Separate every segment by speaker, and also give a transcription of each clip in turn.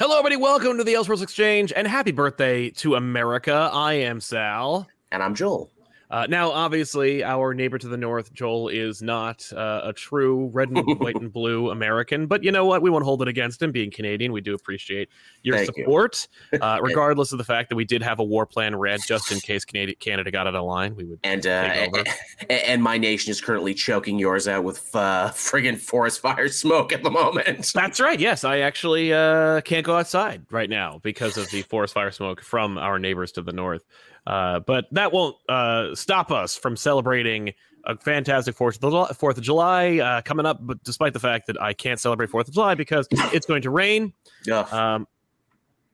Speaker 1: Hello, everybody. Welcome to the Elseworlds Exchange and happy birthday to America. I am Sal.
Speaker 2: And I'm Joel.
Speaker 1: Uh, now, obviously, our neighbor to the north, Joel, is not uh, a true red and white and blue American, but you know what? We won't hold it against him being Canadian. We do appreciate your
Speaker 2: Thank
Speaker 1: support, uh, regardless of the fact that we did have a war plan read just in case Canada, Canada got out of line. We would
Speaker 2: And uh, and, and my nation is currently choking yours out with uh, friggin' forest fire smoke at the moment.
Speaker 1: That's right. Yes, I actually uh, can't go outside right now because of the forest fire smoke from our neighbors to the north. Uh, but that won't uh, stop us from celebrating a fantastic Fourth of July, of July uh, coming up. But despite the fact that I can't celebrate Fourth of July because it's going to rain,
Speaker 2: Ugh,
Speaker 1: um,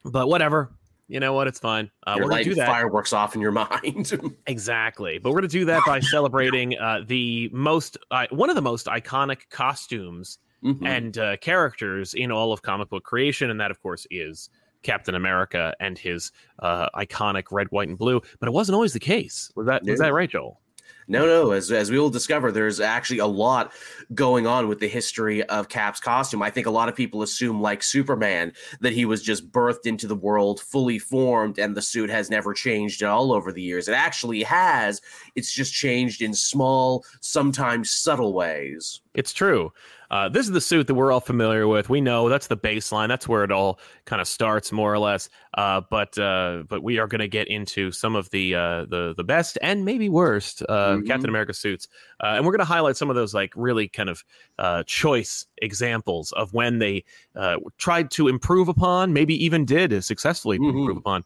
Speaker 1: but whatever. You know what? It's fine. Uh, we're gonna do that
Speaker 2: fireworks off in your mind.
Speaker 1: exactly, but we're gonna do that by celebrating uh, the most uh, one of the most iconic costumes
Speaker 2: Mhm.
Speaker 1: and uh, characters in all of comic book creation, and that, of course, is Captain America and his uh, iconic red, white, and blue. But it wasn't always the case. Was that was that right, Joel?
Speaker 2: No, no. As as we will discover, there's actually a lot going on with the history of Cap's costume. I think a lot of people assume, like Superman, that he was just birthed into the world fully formed, and the suit has never changed at all over the years. It actually has. It's just changed in small, sometimes subtle ways.
Speaker 1: It's true. Uh, this is the suit that we're all familiar with. We know that's the baseline. That's where it all kind of starts, more or less. Uh, but uh, but we are going to get into some of the uh, the the best and maybe worst uh,
Speaker 2: Mhm.
Speaker 1: Captain America suits, uh, and we're going to highlight some of those like really kind of uh, choice examples of when they uh, tried to improve upon, maybe even did successfully
Speaker 2: Mhm.
Speaker 1: improve upon.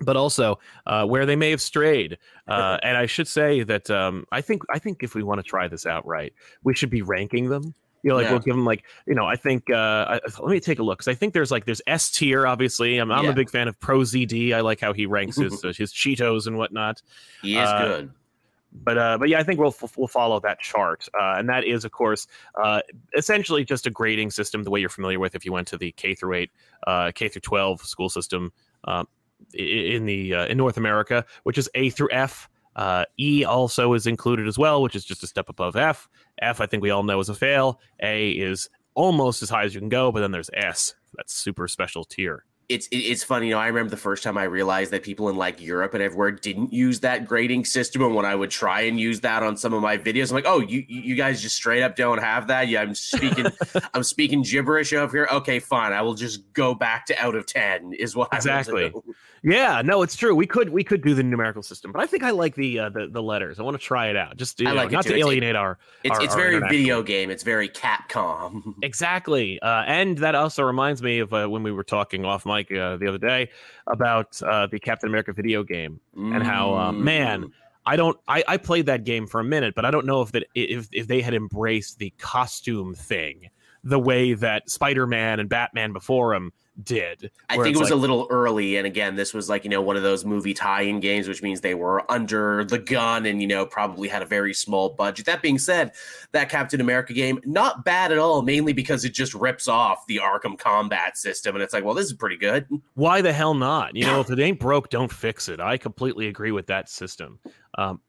Speaker 1: But also uh, where they may have strayed, uh, and I should say that um, I think I think if we want to try this out right, we should be ranking them. You know, like
Speaker 2: Yeah.
Speaker 1: we'll give them like you know. I think uh, I, let me take a look because I think there's like there's S tier. Obviously, I'm, I'm a big fan of Pro ZD. I like how he ranks his uh, his Cheetos and whatnot.
Speaker 2: He is
Speaker 1: Uh,
Speaker 2: good.
Speaker 1: But uh, but yeah, I think we'll we'll follow that chart, uh, and that is of course uh, essentially just a grading system, the way you're familiar with if you went to the K through eight, uh, K through twelve school system i- in the uh, in North America, which is A through F. Uh, e also is included as well, which is just a step above F. F, I think we all know is a fail. A is almost as high as you can go, but then there's S. That's super special tier.
Speaker 2: It's it's funny, you know. I remember the first time I realized that people in like Europe and everywhere didn't use that grading system, and when I would try and use that on some of my videos, I'm like, "Oh, you you guys just straight up don't have that." Yeah, I'm speaking I'm speaking gibberish over here. Okay, fine. I will just go back to out of ten. Is what
Speaker 1: Exactly. Yeah, no, it's true. We could we could do the numerical system, but I think I like the uh, the, the letters. I want to try it out, just you know,
Speaker 2: like
Speaker 1: not to alienate our
Speaker 2: It's
Speaker 1: our-
Speaker 2: it's
Speaker 1: our
Speaker 2: very video game. It's very Capcom.
Speaker 1: Exactly, uh, and that also reminds me of uh, when we were talking off mic uh, the other day about uh, the Captain America video game. And how, uh, man,
Speaker 2: Mm.
Speaker 1: I don't. I, I played that game for a minute, but I don't know if that if if they had embraced the costume thing the way that Spider Man and Batman before him did.
Speaker 2: I think it was
Speaker 1: like-
Speaker 2: a little early, and again, this was like you know one of those movie tie-in games, which means they were under the gun and you know probably had a very small budget. That being said, that Captain America game not bad at all, mainly because it just rips off the Arkham combat system, and it's like, well, this is pretty good.
Speaker 1: Why the hell not? You know, if it ain't broke, don't fix it. I completely agree with that system. Um,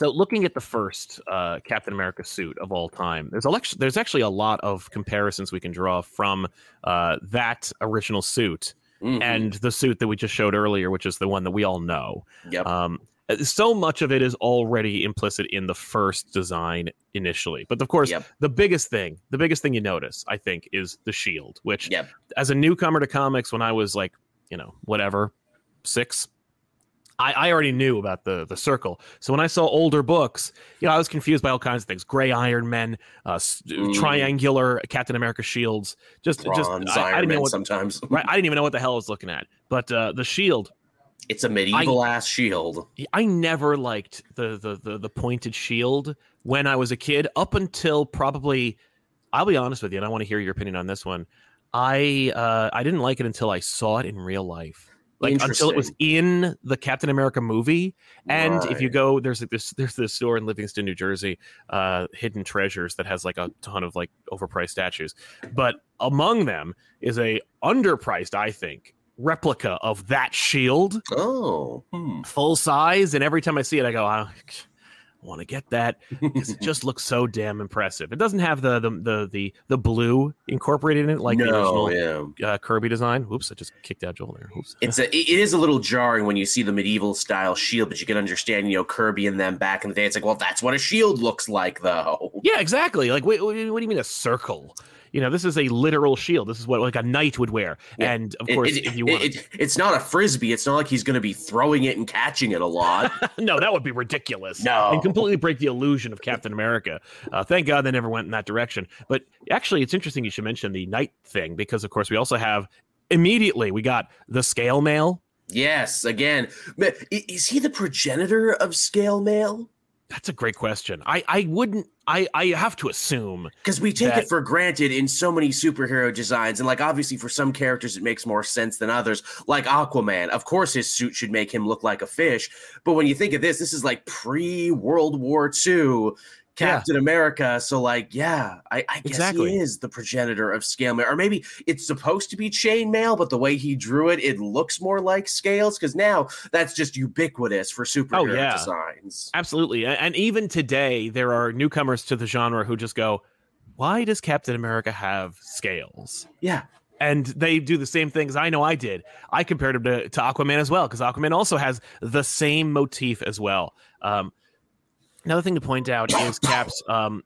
Speaker 1: so, looking at the first uh, Captain America suit of all time, there's election, there's actually a lot of comparisons we can draw from uh, that original suit
Speaker 2: Mhm.
Speaker 1: and the suit that we just showed earlier, which is the one that we all know.
Speaker 2: yep,
Speaker 1: Um, so much of it is already implicit in the first design initially, but of course,
Speaker 2: yep,
Speaker 1: the biggest thing, the biggest thing you notice, I think, is the shield, which
Speaker 2: yep.
Speaker 1: as a newcomer to comics when I was like, you know, whatever, six, I, I already knew about the the circle. So when I saw older books, you know, I was confused by all kinds of things: gray Iron Men, uh,
Speaker 2: Mm.
Speaker 1: triangular Captain America shields. Just, just
Speaker 2: Bronze
Speaker 1: I, I
Speaker 2: Iron
Speaker 1: didn't know what.
Speaker 2: sometimes.
Speaker 1: Right, I didn't even know what the hell I was looking at. But uh, the shield,
Speaker 2: It's a medieval ass shield.
Speaker 1: I never liked the, the the the pointed shield when I was a kid. Up until probably, I'll be honest with you, and I want to hear your opinion on this one. I uh, I didn't like it until I saw it in real life. Like until it was in the Captain America movie. And if you go, there's like this there's this store in Livingston, New Jersey, uh, Hidden Treasures that has like a ton of like overpriced statues. But among them is a underpriced, I think, replica of that shield
Speaker 2: oh, hmm.
Speaker 1: full size and every time i see it i go "Ah, want to get that because it just looks so damn impressive. It doesn't have the the the the, the blue incorporated in it like the original
Speaker 2: yeah.
Speaker 1: uh, Kirby design. Oops, I just kicked out Joel there. Oops.
Speaker 2: It's a it is a little jarring when you see the medieval style shield, but you can understand, you know, Kirby and them back in the day. It's like, well, that's what a shield looks like, though.
Speaker 1: Yeah, exactly. Like, wait, what do you mean a circle? You know, this is a literal shield. This is what like a knight would wear.
Speaker 2: Yeah.
Speaker 1: And of
Speaker 2: It-
Speaker 1: course,
Speaker 2: it-
Speaker 1: if you want,
Speaker 2: it- it's not a frisbee. It's not like he's going to be throwing it and catching it a lot.
Speaker 1: no, that would be ridiculous.
Speaker 2: No.
Speaker 1: and completely break the illusion of Captain America. Uh, thank God they never went in that direction. But actually, it's interesting you should mention the knight thing because, of course, we also have immediately we got the scale mail.
Speaker 2: yes, again, is he the progenitor of scale mail?
Speaker 1: That's a great question. I I wouldn't. I I have to assume.
Speaker 2: Because we take
Speaker 1: That-
Speaker 2: it for granted in so many superhero designs, and like obviously for some characters it makes more sense than others. Like Aquaman, of course his suit should make him look like a fish, but when you think of this, this is like pre World War II Captain America. So like, yeah, I, I guess
Speaker 1: Exactly.
Speaker 2: he is the progenitor of scale mail, or maybe it's supposed to be chain mail, but the way he drew it, it looks more like scales. Because now that's just ubiquitous for superhero
Speaker 1: Oh, yeah.
Speaker 2: designs.
Speaker 1: Absolutely. And even today, there are newcomers to the genre who just go, why does Captain America have scales?
Speaker 2: Yeah,
Speaker 1: And they do the same things I know I did. I compared him to, to Aquaman as well, because Aquaman also has the same motif as well. Um, another thing to point out is Cap's um,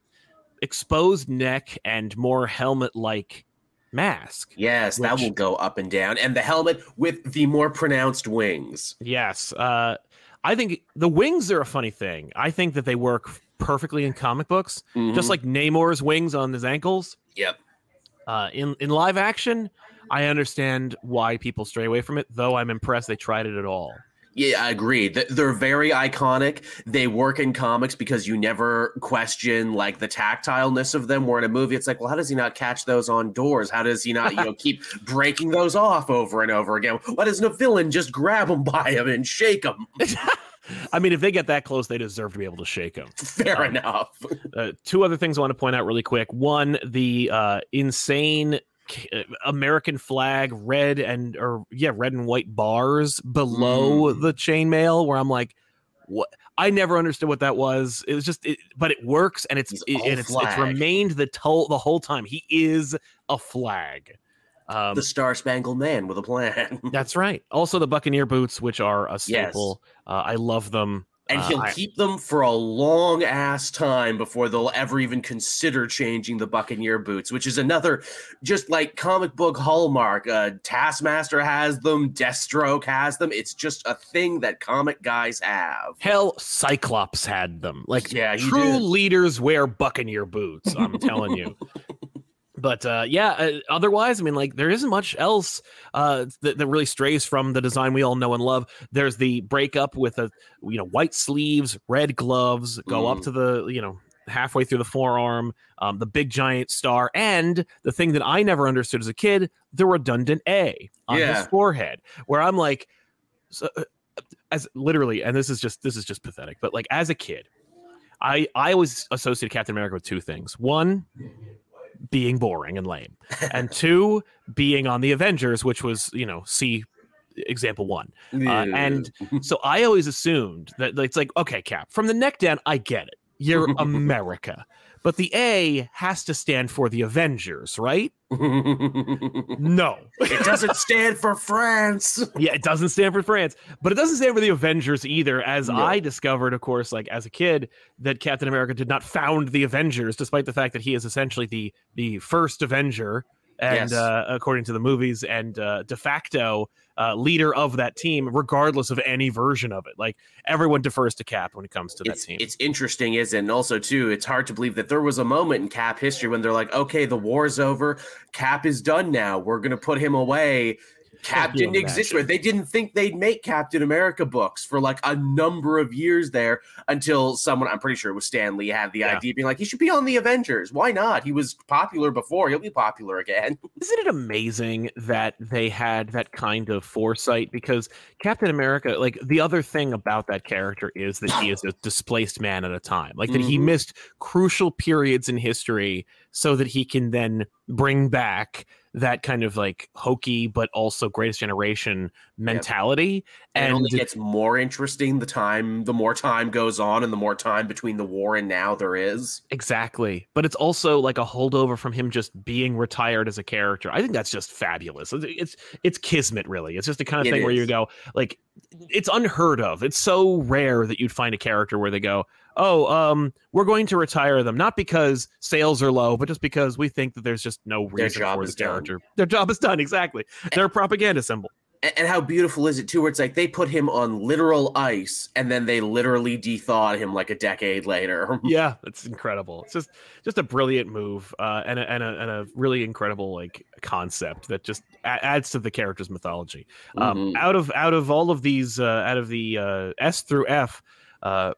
Speaker 1: exposed neck and more helmet like mask.
Speaker 2: yes, that will go up and down, and the helmet with the more pronounced wings.
Speaker 1: Yes. Uh, I think the wings are a funny thing. I think that they work perfectly in comic books, just
Speaker 2: Mhm.
Speaker 1: like Namor's wings on his ankles.
Speaker 2: Yep.
Speaker 1: Uh, in in live action, I understand why people stray away from it, though I'm impressed they tried it at all.
Speaker 2: Yeah, I agree. They're very iconic. They work in comics because you never question like the tactileness of them. Where in a movie, it's like, well, how does he not catch those on doors? How does he not, you know, keep breaking those off over and over again? Why doesn't a villain just grab them by him and shake them?
Speaker 1: I mean, if they get that close, they deserve to be able to shake them.
Speaker 2: Fair
Speaker 1: Um,
Speaker 2: enough.
Speaker 1: Uh, two other things I want to point out really quick. One, the uh, insane American flag, red and or yeah, red and white bars below
Speaker 2: Mm.
Speaker 1: the chainmail, where I'm like, what? I never understood what that was. It was just, it, but it works, and it's it, and it's, it's remained the to- the whole time. He is a flag. Um,
Speaker 2: the Star Spangled Man with a plan.
Speaker 1: that's right. Also, the Buccaneer boots, which are a staple. Uh, I love them.
Speaker 2: And
Speaker 1: Uh,
Speaker 2: he'll
Speaker 1: I-
Speaker 2: keep them for a long ass time before they'll ever even consider changing the Buccaneer boots, which is another just like comic book hallmark. Uh, Taskmaster has them, Deathstroke has them. It's just a thing that comic guys have.
Speaker 1: Hell, Cyclops had them. Like,
Speaker 2: Yeah,
Speaker 1: true
Speaker 2: did.
Speaker 1: leaders wear Buccaneer boots. I'm telling you. But uh, yeah, uh, otherwise, I mean, like there isn't much else uh, that, that really strays from the design we all know and love. There's the breakup with a you know white sleeves, red gloves, go up
Speaker 2: Mm.
Speaker 1: to the you know halfway through the forearm, um, the big giant star, and the thing that I never understood as a kid, the redundant A on
Speaker 2: Yeah.
Speaker 1: his forehead, where I'm like, so, uh, as literally, and this is just this is just pathetic, but like as a kid, I I always associated Captain America with two things. One, being boring and lame, and two, being on the Avengers, which was you know see example one. Uh, and so I always assumed that it's like okay, Cap, from the neck down, I get it. You're America. But the A has to stand for the Avengers, right? No.
Speaker 2: it doesn't stand for France.
Speaker 1: Yeah, it doesn't stand for France, but it doesn't stand for the Avengers either. As
Speaker 2: No.
Speaker 1: I discovered, of course, like as a kid, that Captain America did not found the Avengers, despite the fact that he is essentially the the first Avenger, and
Speaker 2: Yes.
Speaker 1: uh, according to the movies, and uh, de facto uh, leader of that team, regardless of any version of it. Like everyone defers to Cap when it comes to that
Speaker 2: it's,
Speaker 1: team.
Speaker 2: it's interesting, isn't it? And also, too, it's hard to believe that there was a moment in Cap history when they're like, okay, the war's over. Cap is done now. We're going to put him away. Cap
Speaker 1: Can you
Speaker 2: didn't exist. They didn't think they'd make Captain America books for like a number of years there until someone, I'm pretty sure it was Stan Lee, had the
Speaker 1: Yeah.
Speaker 2: idea being like, he should be on the Avengers. Why not? He was popular before. He'll be popular again.
Speaker 1: Isn't it amazing that they had that kind of foresight? Because Captain America, like the other thing about that character is that he is a displaced man at a time, like that he
Speaker 2: Mhm.
Speaker 1: missed crucial periods in history so that he can then bring back that kind of like hokey but also greatest generation mentality
Speaker 2: And, it only gets more interesting the time the more time goes on and the more time between the war and now there is.
Speaker 1: exactly. But it's also like a holdover from him just being retired as a character. I think that's just fabulous. It's it's, kismet really. It's just the kind of
Speaker 2: It
Speaker 1: thing where you go like it's unheard of. It's so rare that you'd find a character where they go oh um we're going to retire them not because sales are low but just because we think that there's just no reason for the
Speaker 2: done.
Speaker 1: character their job is done exactly they're a propaganda symbol
Speaker 2: And, and how beautiful is it too? Where it's like they put him on literal ice and then they literally de-thawed him like a decade later.
Speaker 1: yeah it's incredible it's just just a brilliant move uh and a, and a, and a really incredible like concept that just adds to the character's mythology um
Speaker 2: Mhm.
Speaker 1: out of out of all of these uh out of the uh s through f uh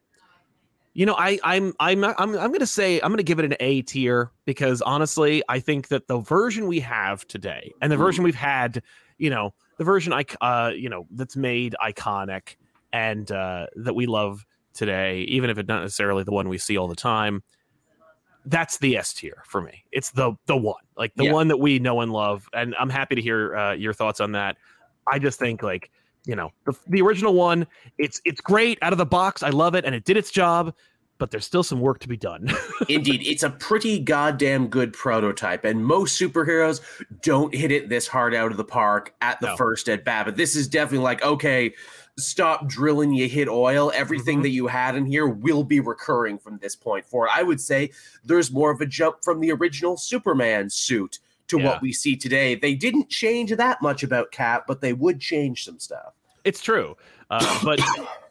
Speaker 1: you know i i'm i'm i'm, I'm gonna say i'm gonna give it an a tier because honestly i think that the version we have today and the version we've had you know the version i uh you know that's made iconic and uh that we love today even if it's not necessarily the one we see all the time that's the S tier for me. It's the the one, like the
Speaker 2: Yeah.
Speaker 1: one that we know and love, and I'm happy to hear uh, your thoughts on that. I just think like you know the the original one, it's it's great out of the box. I love it, and it did its job, but there's still some work to be done.
Speaker 2: Indeed, it's a pretty goddamn good prototype, and most superheroes don't hit it this hard out of the park at the
Speaker 1: No.
Speaker 2: first at bat. But this is definitely like, okay, stop drilling, you hit oil. Everything
Speaker 1: Mhm.
Speaker 2: that you had in here will be recurring from this point forward. I would say there's more of a jump from the original Superman suit to
Speaker 1: Yeah.
Speaker 2: what we see today. They didn't change that much about Cap, but they would change some stuff.
Speaker 1: it's true, uh, but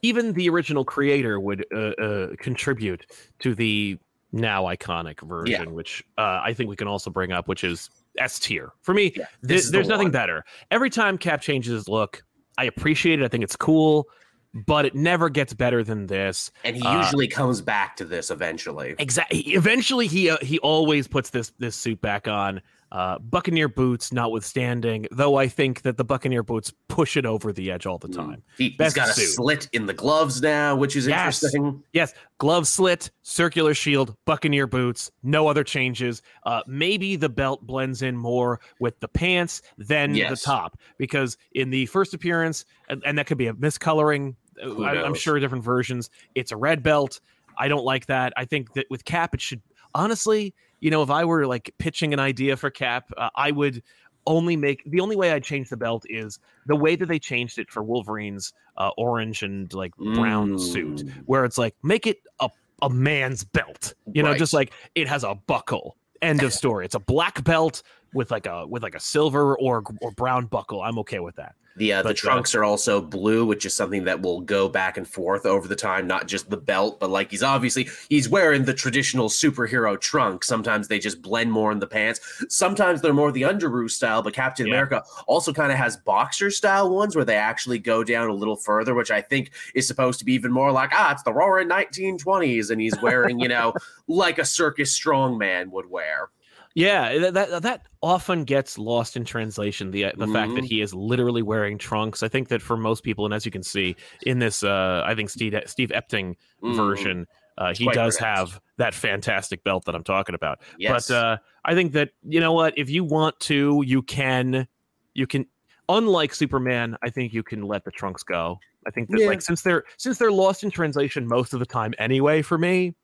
Speaker 1: even the original creator would uh, uh, contribute to the now iconic version, which uh, I think we can also bring up, which is S tier for me.
Speaker 2: Yeah,
Speaker 1: Th-
Speaker 2: this is the
Speaker 1: there's nothing
Speaker 2: one.
Speaker 1: better. Every time Cap changes his look, I appreciate it. I think it's cool, but it never gets better than this.
Speaker 2: And he
Speaker 1: Uh,
Speaker 2: usually comes back to this eventually.
Speaker 1: Exactly. Eventually, he uh, he always puts this this suit back on. Uh, Buccaneer boots, notwithstanding, though I think that the Buccaneer boots push it over the edge all the time.
Speaker 2: He, he's
Speaker 1: Best
Speaker 2: got a
Speaker 1: suit.
Speaker 2: slit in the gloves now, which is
Speaker 1: Yes.
Speaker 2: interesting.
Speaker 1: Yes, glove slit, circular shield, Buccaneer boots, no other changes. Uh, maybe the belt blends in more with the pants than the top because in the first appearance, and, and that could be a miscoloring. uh, I, I'm sure different versions. It's a red belt. I don't like that. I think that with Cap, it should honestly, you know, if I were like pitching an idea for Cap, uh, I would only make the only way I'd change the belt is the way that they changed it for Wolverine's uh, orange and like brown suit
Speaker 2: Mm.
Speaker 1: where it's like make it a, a man's belt you know
Speaker 2: Right.
Speaker 1: just like it has a buckle end of story it's a black belt with like a with like a silver or or brown buckle i'm okay with that
Speaker 2: The uh, the
Speaker 1: uh,
Speaker 2: trunks are also blue, which is something that will go back and forth over the time. Not just the belt, but like he's obviously he's wearing the traditional superhero trunk. Sometimes they just blend more in the pants. Sometimes they're more the underoos style. But Captain
Speaker 1: Yeah.
Speaker 2: America also kind of has boxer style ones where they actually go down a little further, which I think is supposed to be even more like ah, it's the roaring 1920s, and he's wearing you know like a circus strongman would wear.
Speaker 1: Yeah that that, that often gets lost in translation the the fact that
Speaker 2: Mhm.
Speaker 1: he is literally wearing trunks i think that for most people and as you can see in this uh i think steve steve epting
Speaker 2: Mm,
Speaker 1: version uh, he
Speaker 2: quite
Speaker 1: does have that fantastic belt that i'm talking about
Speaker 2: Yes.
Speaker 1: But uh, I think that you know what, if you want to, you can, you can. Unlike Superman, I think you can let the trunks go. I think that
Speaker 2: Yeah.
Speaker 1: like since they're since they're lost in translation most of the time anyway. For me,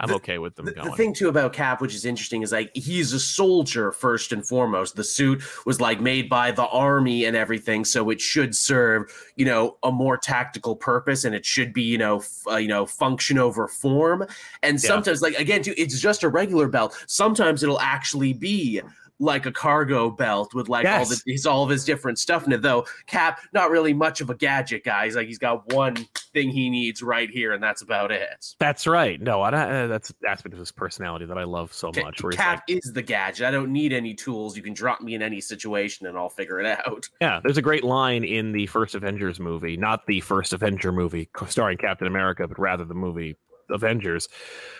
Speaker 1: I'm okay with them
Speaker 2: The, the
Speaker 1: going.
Speaker 2: thing too about Cap, which is interesting, is like he's a soldier first and foremost. The suit was like made by the army and everything, so it should serve you know a more tactical purpose, and it should be you know f- uh, you know function over form. And
Speaker 1: Yeah.
Speaker 2: sometimes, like again, too, it's just a regular belt. Sometimes it'll actually be like a cargo belt with like all the
Speaker 1: Yes.
Speaker 2: he's all of his different stuff in it. Though Cap, not really much of a gadget guy. He's like he's got one thing he needs right here, and that's about it.
Speaker 1: That's right. No, I, uh, that's an aspect of his personality that I love so
Speaker 2: Ca-
Speaker 1: much. Where
Speaker 2: Cap
Speaker 1: like,
Speaker 2: is the gadget. I don't need any tools. You can drop me in any situation and I'll figure it out.
Speaker 1: yeah, there's a great line in the first Avengers movie, not the first Avenger movie starring Captain America, but rather the movie Avengers,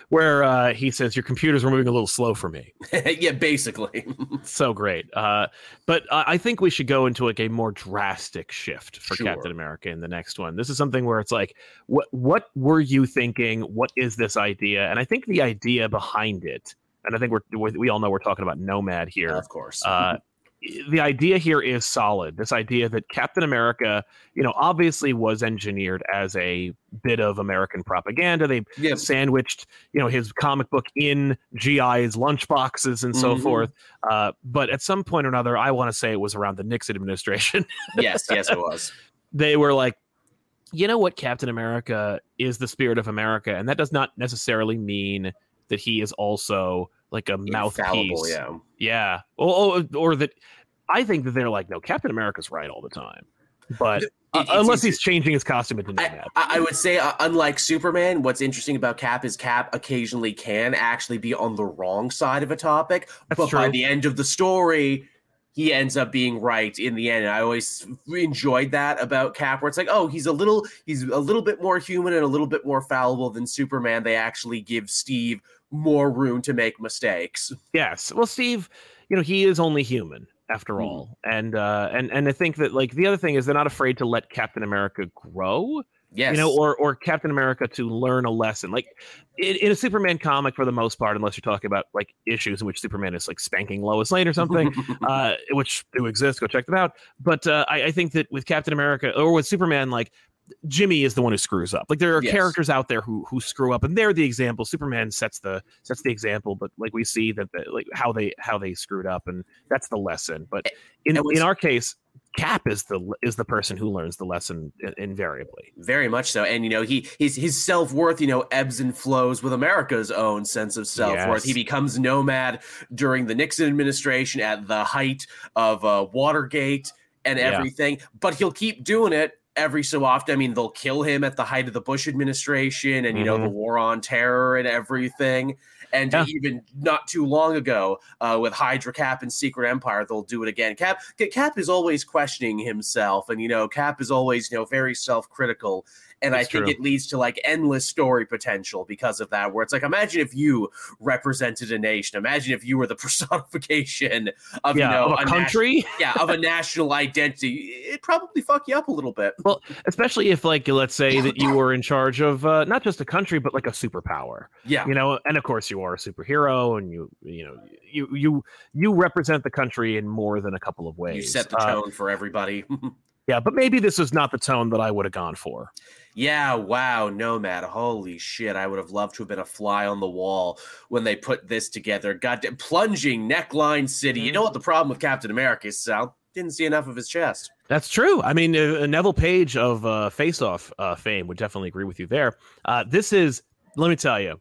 Speaker 1: where uh, he says, "Your computers were moving a little slow for me."
Speaker 2: yeah, basically.
Speaker 1: so great. Uh, but I I think we should go into like a more drastic shift for
Speaker 2: Sure.
Speaker 1: Captain America in the next one. This is something where it's like, what what were you thinking? What is this idea? And I think the idea behind it, and I think we're we we all know we're talking about Nomad here.
Speaker 2: of course.
Speaker 1: The idea here is solid. This idea that Captain America, you know, obviously was engineered as a bit of American propaganda. They
Speaker 2: Yep.
Speaker 1: sandwiched, you know, his comic book in GI's lunchboxes and so
Speaker 2: Mhm.
Speaker 1: forth. Uh, but at some point or another, I want to say it was around the Nixon administration.
Speaker 2: yes, yes, it was.
Speaker 1: they were like, you know what, Captain America is the spirit of America, and that does not necessarily mean that he is also like a mouthpiece.
Speaker 2: Yeah.
Speaker 1: Yeah. Or, or, or that I think that they're like, no, Captain America's right all the time. But
Speaker 2: It-
Speaker 1: uh, unless he's changing his costume into
Speaker 2: I,
Speaker 1: Nomad.
Speaker 2: I I would say, uh, unlike Superman, what's interesting about Cap is Cap occasionally can actually be on the wrong side of a topic,
Speaker 1: That's
Speaker 2: but by the end of the story, he ends up being right in the end. And I always enjoyed that about Cap, where it's like, oh, he's a little, he's a little bit more human and a little bit more fallible than Superman. They actually give Steve more room to make mistakes.
Speaker 1: Yes. Well, Steve, you know, he is only human after
Speaker 2: Mhm.
Speaker 1: all. And uh and and I think that like the other thing is they're not afraid to let Captain America grow.
Speaker 2: Yes,
Speaker 1: you know, or or Captain America to learn a lesson. Like in, in a Superman comic, for the most part, unless you're talking about like issues in which Superman is like spanking Lois Lane or something, uh, which do exist. Go check them out. But uh, I, I think that with Captain America or with Superman, like Jimmy is the one who screws up. Like there are
Speaker 2: Yes.
Speaker 1: characters out there who who screw up, and they're the example. Superman sets the sets the example, but like we see that the, like how they how they screwed up, and that's the lesson. But in
Speaker 2: what's-
Speaker 1: in our case, Cap is the is the person who learns the lesson invariably.
Speaker 2: Very much so. And you know, he his his self-worth, you know, ebbs and flows with America's own sense of self-worth.
Speaker 1: Yes.
Speaker 2: He becomes nomad during the Nixon administration at the height of uh, Watergate and
Speaker 1: Yeah.
Speaker 2: everything, but he'll keep doing it every so often. I mean, they'll kill him at the height of the Bush administration and you know,
Speaker 1: Mhm.
Speaker 2: the war on terror and everything. And
Speaker 1: Yeah.
Speaker 2: even not too long ago, uh, with Hydra Cap and Secret Empire, they'll do it again. Cap Cap is always questioning himself, and you know, Cap is always you know very self-critical, and I think
Speaker 1: true.
Speaker 2: it leads to like endless story potential because of that. Where it's like, imagine if you represented a nation. Imagine if you were the personification of
Speaker 1: yeah,
Speaker 2: you know
Speaker 1: of a
Speaker 2: nat-
Speaker 1: country.
Speaker 2: yeah, of a national identity. It probably fuck you up a little bit.
Speaker 1: Well, especially if like let's say that you were in charge of uh, not just a country but like a superpower
Speaker 2: Yeah,
Speaker 1: you know and of course you are a superhero and you you know you you you represent the country in more than a couple of ways
Speaker 2: you set the
Speaker 1: Uh,
Speaker 2: tone for everybody.
Speaker 1: yeah but maybe this is not the tone that i would have gone for
Speaker 2: Yeah, wow, Nomad. Holy shit. I would have loved to have been a fly on the wall when they put this together. Goddamn plunging neckline city. You know what the problem with Captain America is, Sal? Didn't see enough of his chest.
Speaker 1: that's true i mean uh, neville page of uh, face off uh, fame would definitely agree with you there uh, this is let me tell you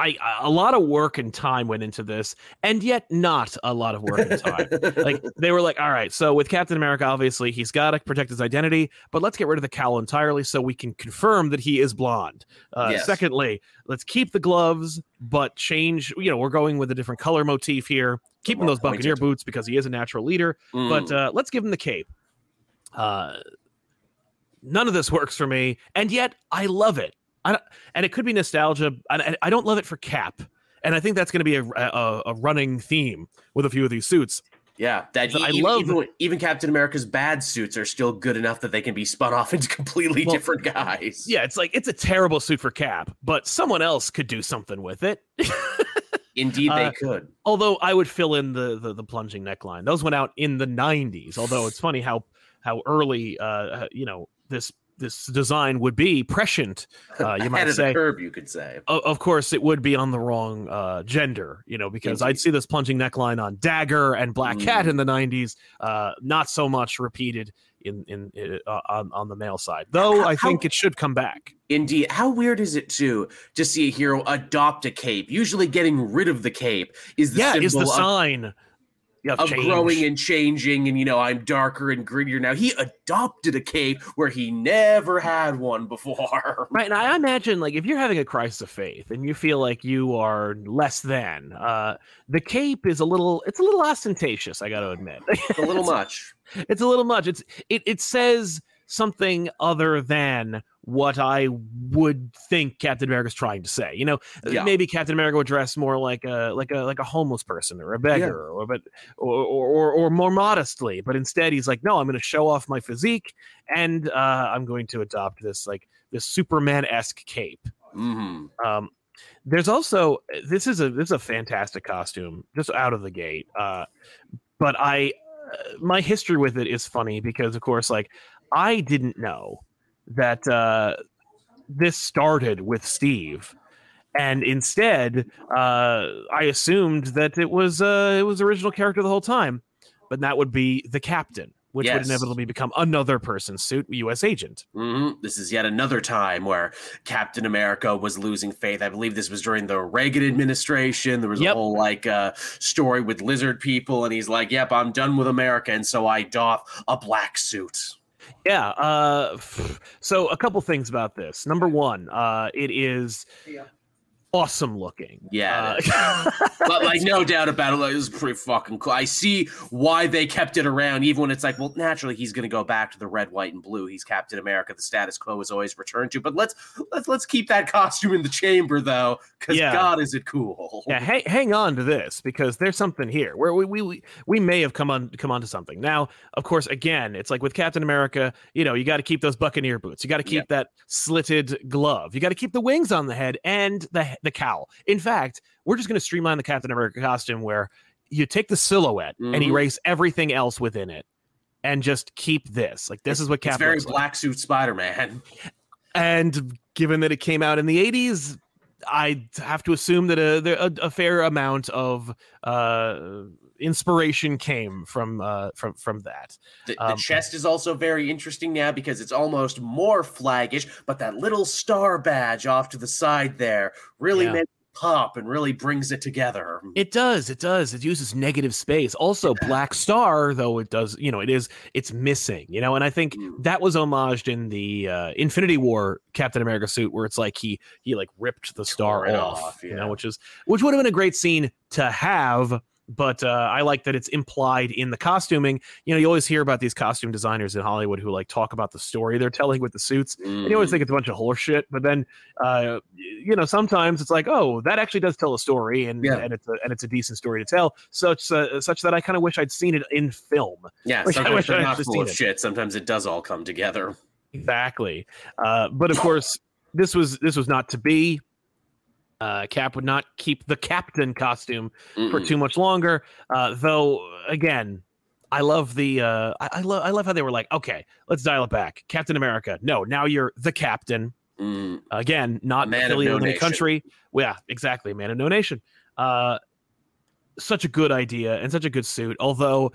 Speaker 1: I, a lot of work and time went into this, and yet not a lot of work and time. like they were like, all right, so with Captain America, obviously he's got to protect his identity, but let's get rid of the cowl entirely so we can confirm that he is blonde. Uh,
Speaker 2: Yes.
Speaker 1: Secondly, let's keep the gloves, but change. You know, we're going with a different color motif here, keeping those Buccaneer boots because he is a natural leader. But
Speaker 2: Mm.
Speaker 1: uh, let's give him the cape. Uh, none of this works for me, and yet I love it. I don't, and it could be nostalgia. I, I don't love it for Cap, and I think that's going to be a, a, a running theme with a few of these suits.
Speaker 2: yeah, that
Speaker 1: but I
Speaker 2: even,
Speaker 1: love-
Speaker 2: even, even Captain America's bad suits are still good enough that they can be spun off into completely
Speaker 1: Well,
Speaker 2: different guys.
Speaker 1: Yeah, it's like it's a terrible suit for Cap, but someone else could do something with it.
Speaker 2: Indeed, they
Speaker 1: Uh,
Speaker 2: could.
Speaker 1: although I would fill in the, the the plunging neckline. Those went out in the '90s. Although it's funny how how early uh, uh, you know this this design would be prescient. Uh, you might say.
Speaker 2: curve, you could say.
Speaker 1: O- Of course, it would be on the wrong uh, gender, you know, because I'd see this plunging neckline on Dagger and Black Cat
Speaker 2: Mm.
Speaker 1: in the '90s. Uh, not so much repeated in in, uh, on on the male side, though.
Speaker 2: How-
Speaker 1: I think
Speaker 2: how-
Speaker 1: it should come back.
Speaker 2: Indeed. How weird is it too to see a hero adopt a cape? Usually, getting rid of the cape is the
Speaker 1: yeah, is the
Speaker 2: of,
Speaker 1: sign
Speaker 2: of
Speaker 1: change.
Speaker 2: growing and changing. And you know, I'm darker and grittier now. He adopted a cape where he never had one before.
Speaker 1: Right, and I imagine like if you're having a crisis of faith and you feel like you are less than, uh, the cape is a little it's a little ostentatious, I got to admit.
Speaker 2: It's a little much.
Speaker 1: it's a little much. It's it it says something other than what I would think Captain America's trying to say. You know, Uh,
Speaker 2: Yeah.
Speaker 1: maybe Captain America would dress more like a like a like a homeless person or a beggar or but or, or or or more modestly, but instead he's like, no, I'm going to show off my physique and uh, I'm going to adopt this like this Superman esque cape.
Speaker 2: hmm
Speaker 1: Um, there's also this is a this is a fantastic costume just out of the gate. Uh, but I my history with it is funny because, of course, like I didn't know that uh, this started with Steve, and instead, uh, I assumed that it was uh, it was original character the whole time, but that would be the captain which yes. would inevitably become another person's suit, U.S. agent.
Speaker 2: Mm-hmm. This is yet another time where Captain America was losing faith. I believe this was during the Reagan administration. There was yep. a whole like uh, story with lizard people, and he's like, "Yep, I'm done with America," and so I doff a black suit.
Speaker 1: Yeah. Uh, so a couple things about this. Number one, uh, it is awesome looking.
Speaker 2: Yeah, uh, but like no doubt about it, like, it was pretty fucking cool. I see why they kept it around, even when it's like, well, naturally he's going to go back to the red, white, and blue. He's Captain America. The status quo is always returned to. But let's let's let's keep that costume in the chamber though, because yeah. God, is it cool?
Speaker 1: Yeah, hang, hang on to this because there's something here where we we we we may have come on come onto something. Now, of course, again, it's like with Captain America. You know, you got to keep those Buccaneer boots. You got to keep that slitted glove. You got to keep the wings on the head and the the cowl. In fact, we're just going to streamline the Captain America costume where you take the silhouette mm-hmm. and erase everything else within it and just keep this. Like this is what Captain.
Speaker 2: It's very black suit Spider Man.
Speaker 1: And given that it came out in the eighties, I have to assume that a, a, a fair amount of uh, inspiration came from uh, from from that.
Speaker 2: The, the um, chest is also very interesting now because it's almost more flaggish, but that little star badge off to the side there really yeah. makes pop and really brings it together.
Speaker 1: It does. It does. It uses negative space. Also, yeah. Black Star, though it does, you know, it is it's missing, you know, and I think mm. that was homaged in the uh, Infinity War Captain America suit where it's like he he like ripped the star off, off yeah. you know, which is which would have been a great scene to have but uh, I like that it's implied in the costuming. You know, you always hear about these costume designers in Hollywood who like talk about the story they're telling with the suits, mm. and you always mm. think it's a bunch of horseshit. But then, uh, you know, sometimes it's like, oh, that actually does tell a story, and yeah. and it's a and it's a decent story to tell. Such uh, such that I kind of wish I'd seen it in film.
Speaker 2: Yeah, like, sometimes they're not full of it. shit. Sometimes it does all come together.
Speaker 1: Exactly, uh, but of course, this was this was not to be. Uh, Cap would not keep the captain costume Mm-mm. for too much longer. Uh, though, again, I love the uh, I, I love I love how they were like, okay, let's dial it back. Captain America, no, now you're the captain. Mm. Again, not man affiliated no in the country. Yeah, exactly, man of no nation. Uh, such a good idea and such a good suit. Although,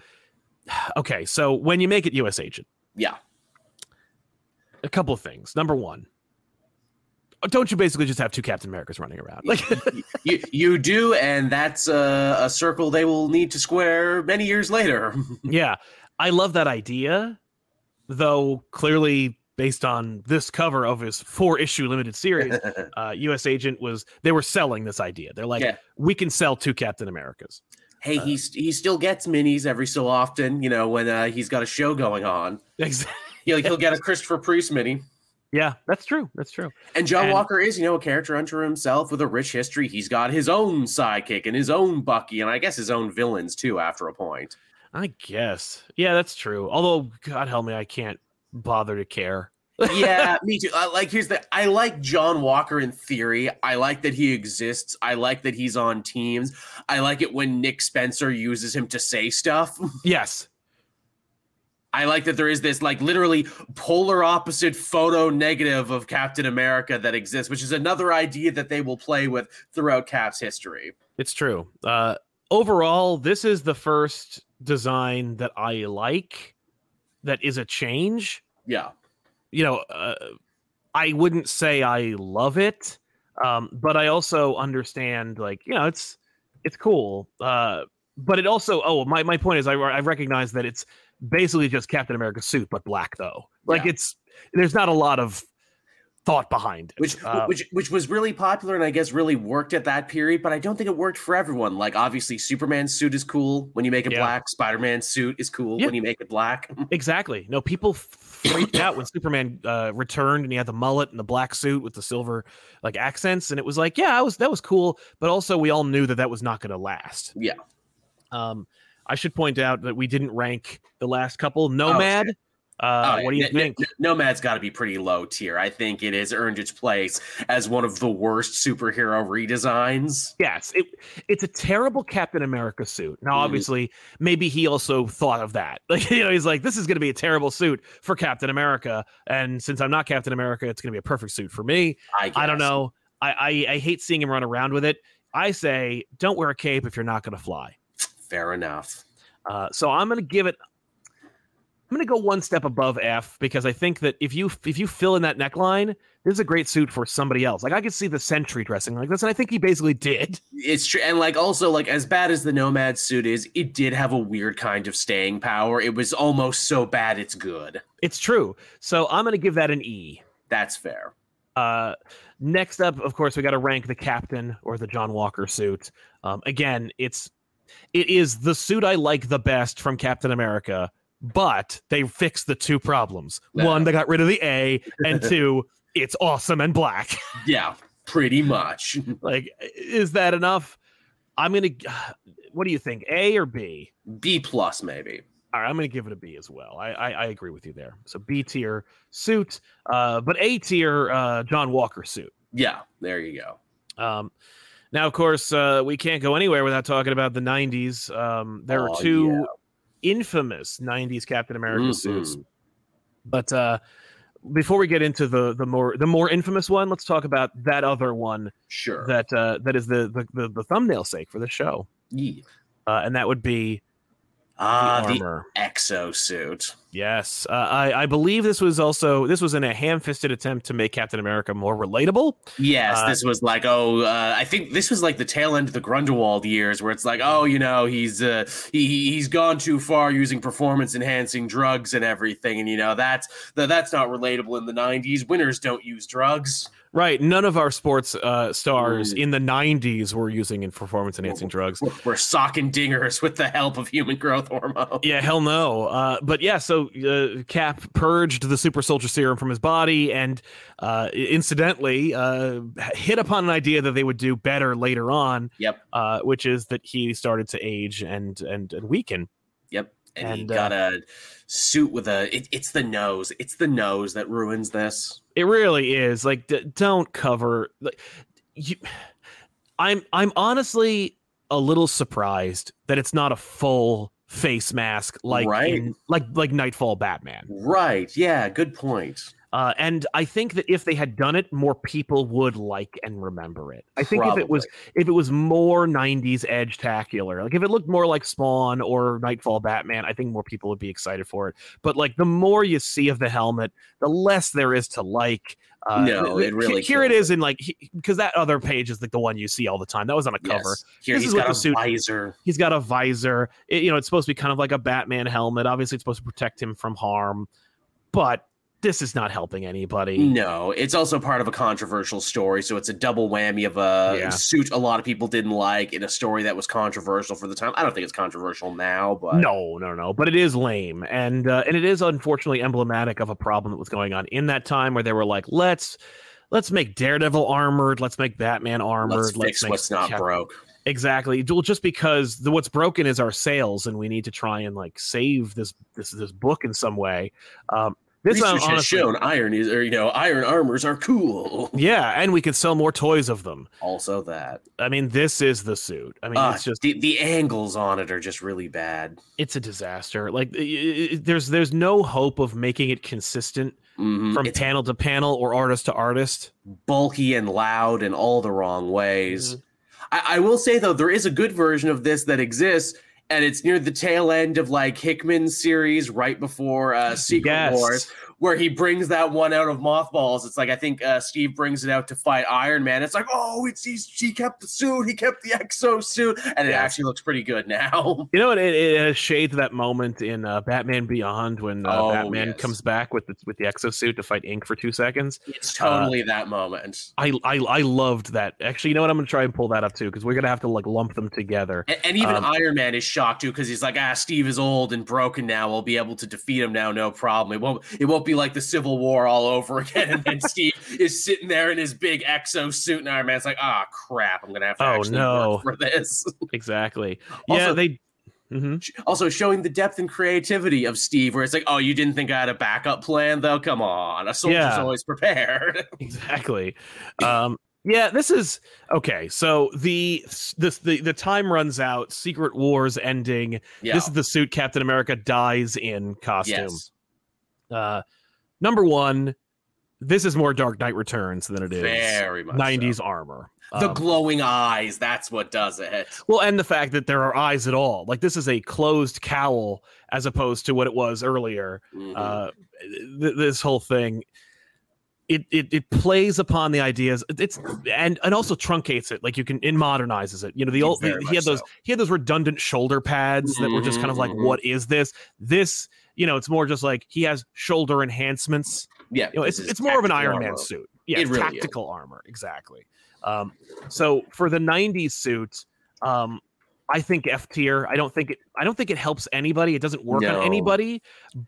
Speaker 1: okay, so when you make it U.S. agent,
Speaker 2: yeah,
Speaker 1: a couple of things. Number one, don't you basically just have two Captain Americas running around? Like
Speaker 2: you, you do, and that's a, a circle they will need to square many years later.
Speaker 1: yeah, I love that idea, though clearly based on this cover of his four issue limited series, uh, U.S. Agent was they were selling this idea. They're like, yeah. we can sell two Captain Americas.
Speaker 2: Hey, uh, he's he still gets minis every so often, you know, when uh, he's got a show going on. Exactly. He'll, he'll get a Christopher Priest mini.
Speaker 1: Yeah, that's true. That's true.
Speaker 2: And John and, Walker is, you know, a character unto himself with a rich history. He's got his own sidekick and his own Bucky, and I guess his own villains too. After a point,
Speaker 1: I guess. Yeah, that's true. Although, God help me, I can't bother to care.
Speaker 2: yeah, me too. Uh, like, here's the. I like John Walker in theory. I like that he exists. I like that he's on teams. I like it when Nick Spencer uses him to say stuff.
Speaker 1: Yes,
Speaker 2: I like that there is this like literally polar opposite photo negative of Captain America that exists, which is another idea that they will play with throughout Cap's history.
Speaker 1: It's true. Uh, overall, this is the first design that I like that is a change.
Speaker 2: Yeah.
Speaker 1: You know, uh, I wouldn't say I love it, um, but I also understand, like, you know, it's it's cool. Uh, but it also, oh, my, my point is, I, I recognize that it's basically just Captain America suit, but black though. Like yeah. it's there's not a lot of thought behind it.
Speaker 2: Which um, which which was really popular and I guess really worked at that period, but I don't think it worked for everyone. Like obviously Superman's suit is cool when you make it yeah. black, Spider-Man's suit is cool yeah. when you make it black.
Speaker 1: exactly. No, people freaked out when Superman uh, returned and he had the mullet and the black suit with the silver like accents and it was like, yeah, I was that was cool, but also we all knew that that was not going to last.
Speaker 2: Yeah.
Speaker 1: Um I should point out that we didn't rank the last couple. Oh, Nomad, oh, Uh, what do you
Speaker 2: N-
Speaker 1: think?
Speaker 2: N- Nomad's got to be pretty low tier. I think it has earned its place as one of the worst superhero redesigns.
Speaker 1: Yes, it it's a terrible Captain America suit. Now,
Speaker 2: Mhm.
Speaker 1: obviously, maybe he also thought of that. Like, you know, he's like, this is going to be a terrible suit for Captain America, and since I'm not Captain America, it's going to be a perfect suit for me.
Speaker 2: I,
Speaker 1: I don't know. I, I I hate seeing him run around with it. I say, don't wear a cape if you're not going to fly.
Speaker 2: Fair enough.
Speaker 1: Uh, so I'm going to give it. I'm going to go one step above F because I think that if you if you fill in that neckline, this is a great suit for somebody else. Like I could see the Sentry dressing like this, and I think he basically did.
Speaker 2: It's true, and like also like as bad as the Nomad suit is, it did have a weird kind of staying power. It was almost so bad it's good.
Speaker 1: It's true. So I'm going to give that an E.
Speaker 2: That's fair.
Speaker 1: Uh, next up, of course, we got to rank the captain or the John Walker suit. Um, again, it's it is the suit I like the best from Captain America, but they fixed the two problems. One, they got rid of the A, and two, it's awesome and black.
Speaker 2: Yeah, pretty much.
Speaker 1: like, is that enough? I'm gonna. What do you think? A or B?
Speaker 2: B plus maybe.
Speaker 1: All right, I'm going to give it a B as well. I, I I agree with you there. So B tier suit, uh, but A tier uh, John Walker suit.
Speaker 2: Yeah, there you go.
Speaker 1: Um, now, of course, uh, we can't go anywhere without talking about the '90s. Um, there
Speaker 2: Oh,
Speaker 1: are two
Speaker 2: yeah.
Speaker 1: infamous '90s Captain America suits,
Speaker 2: Mhm.
Speaker 1: but uh, before we get into the the more the more infamous one, let's talk about that other one
Speaker 2: Sure.
Speaker 1: that uh, that is the, the the the thumbnail sake for the show,
Speaker 2: Yeah.
Speaker 1: uh, and that would be
Speaker 2: Ah,
Speaker 1: the
Speaker 2: the
Speaker 1: armor.
Speaker 2: exosuit.
Speaker 1: Yes, uh, I, I believe this was also this was in a ham-fisted attempt to make Captain America more relatable.
Speaker 2: Yes,
Speaker 1: Uh,
Speaker 2: this was like, oh, uh, I think this was like the tail end of the Gruenwald years, where it's like, oh, you know, he's uh, he he- he's gone too far using performance-enhancing drugs and everything, and you know that's that's not relatable in the '90s. Winners don't use drugs.
Speaker 1: Right, none of our sports uh, stars
Speaker 2: Mm.
Speaker 1: in the '90s were using in performance-enhancing drugs.
Speaker 2: We're, we're socking dingers with the help of human growth hormone.
Speaker 1: Yeah, hell no. Uh, but yeah, so uh, Cap purged the super soldier serum from his body, and uh, incidentally, uh, hit upon an idea that they would do better later on.
Speaker 2: Yep.
Speaker 1: Uh, which is that he started to age and and, and weaken.
Speaker 2: Yep. And, he
Speaker 1: And, uh,
Speaker 2: got a suit with a. It, it's the nose. It's the nose that ruins this.
Speaker 1: It really is. Like, d- don't cover. Like, you, I'm I'm honestly a little surprised that it's not a full face mask like
Speaker 2: Right.
Speaker 1: in, like like Knightfall Batman.
Speaker 2: Right. Yeah. Good point.
Speaker 1: Uh, and I think that if they had done it, more people would like and remember it. I think if it was if it was more '90s edge tacular, like if it looked more like Spawn or Knightfall Batman, I think more people would be excited for it. But like the more you see of the helmet, the less there is to like. Uh,
Speaker 2: No, it really
Speaker 1: here it is in like because that other page is like the one you see all the time. That was on a cover.
Speaker 2: Yes. Here
Speaker 1: This
Speaker 2: he's
Speaker 1: is
Speaker 2: got a
Speaker 1: suit-
Speaker 2: visor.
Speaker 1: He's got a visor. It- you know, it's supposed to be kind of like a Batman helmet. Obviously, it's supposed to protect him from harm, but this is not helping anybody.
Speaker 2: No, it's also part of a controversial story, so it's a double whammy of a
Speaker 1: Yeah.
Speaker 2: suit a lot of people didn't like in a story that was controversial for the time. I don't think it's controversial now, but
Speaker 1: No, no, no. But it is lame, and uh, and it is unfortunately emblematic of a problem that was going on in that time where they were like, let's let's make Daredevil armored, let's make Batman armored,
Speaker 2: let's fix
Speaker 1: make
Speaker 2: what's not
Speaker 1: Cap-
Speaker 2: broke.
Speaker 1: Exactly. Well, just because the what's broken is our sales, and we need to try and like save this this this book in some way. Um, this uh,
Speaker 2: Research has shown iron is, or you know, iron armors are cool.
Speaker 1: yeah, and we could sell more toys of them.
Speaker 2: Also, that
Speaker 1: I mean, this is the suit. I mean,
Speaker 2: Ah,
Speaker 1: it's just
Speaker 2: the the angles on it are just really bad.
Speaker 1: it's a disaster. Like, i- i- i- there's there's no hope of making it consistent
Speaker 2: Mhm.
Speaker 1: from
Speaker 2: It's
Speaker 1: panel to panel or artist to artist.
Speaker 2: bulky and loud in all the wrong ways.
Speaker 1: Mm-hmm.
Speaker 2: I, I will say though, there is a good version of this that exists, and it's near the tail end of like Hickman's series, right before uh, Secret
Speaker 1: Yes.
Speaker 2: Wars, where he brings that one out of mothballs. It's like I think uh, Steve brings it out to fight Iron Man. It's like, oh, it's he's, he kept the suit, he kept the exo suit, and it actually looks pretty good now.
Speaker 1: You know, what? it, it has shades of that moment in uh, Batman Beyond when uh,
Speaker 2: Oh,
Speaker 1: Batman
Speaker 2: yes.
Speaker 1: comes back with the, with the exosuit to fight Inque for two seconds.
Speaker 2: It's totally that moment.
Speaker 1: I, I I loved that. Actually, you know what? I'm gonna try and pull that up too because we're gonna have to like lump them together.
Speaker 2: And, and even
Speaker 1: Um,
Speaker 2: Iron Man is shocked too because he's like, ah, Steve is old and broken now. We'll be able to defeat him now, no problem. It won't. It won't be like the Civil War all over again. And then Steve is sitting there in his big exo suit, and Iron Man's like, ah, crap, I'm gonna have to
Speaker 1: Oh,
Speaker 2: actually
Speaker 1: no.
Speaker 2: work for this.
Speaker 1: Exactly. yeah,
Speaker 2: Also-
Speaker 1: they. hmm
Speaker 2: Also showing the depth and creativity of Steve, where it's like, oh, you didn't think I had a backup plan, though? Come on, a soldier's
Speaker 1: Yeah.
Speaker 2: always prepared.
Speaker 1: exactly um yeah this is okay so the this the the time runs out secret wars ending
Speaker 2: yeah.
Speaker 1: this is the suit captain america dies in costume
Speaker 2: yes.
Speaker 1: uh number one this is more dark knight returns than it is
Speaker 2: Very much.
Speaker 1: 90s
Speaker 2: so.
Speaker 1: armor
Speaker 2: The
Speaker 1: Um,
Speaker 2: glowing eyes, that's what does it.
Speaker 1: well and the fact that there are eyes at all like this is a closed cowl as opposed to what it was earlier
Speaker 2: Mhm.
Speaker 1: uh, th- this whole thing it, it it plays upon the ideas it's and and also truncates it like you can it modernizes it you know the old he had those
Speaker 2: so.
Speaker 1: he had those redundant shoulder pads that were just kind of like
Speaker 2: Mhm, mhm.
Speaker 1: what is this this you know it's more just like he has shoulder enhancements
Speaker 2: yeah,
Speaker 1: you know it's it's more of an iron man suit yeah
Speaker 2: really is.
Speaker 1: tactical armor exactly um so for the 90s suit um I think F tier. I don't think it. I don't think it helps anybody. It doesn't work
Speaker 2: No.
Speaker 1: on anybody.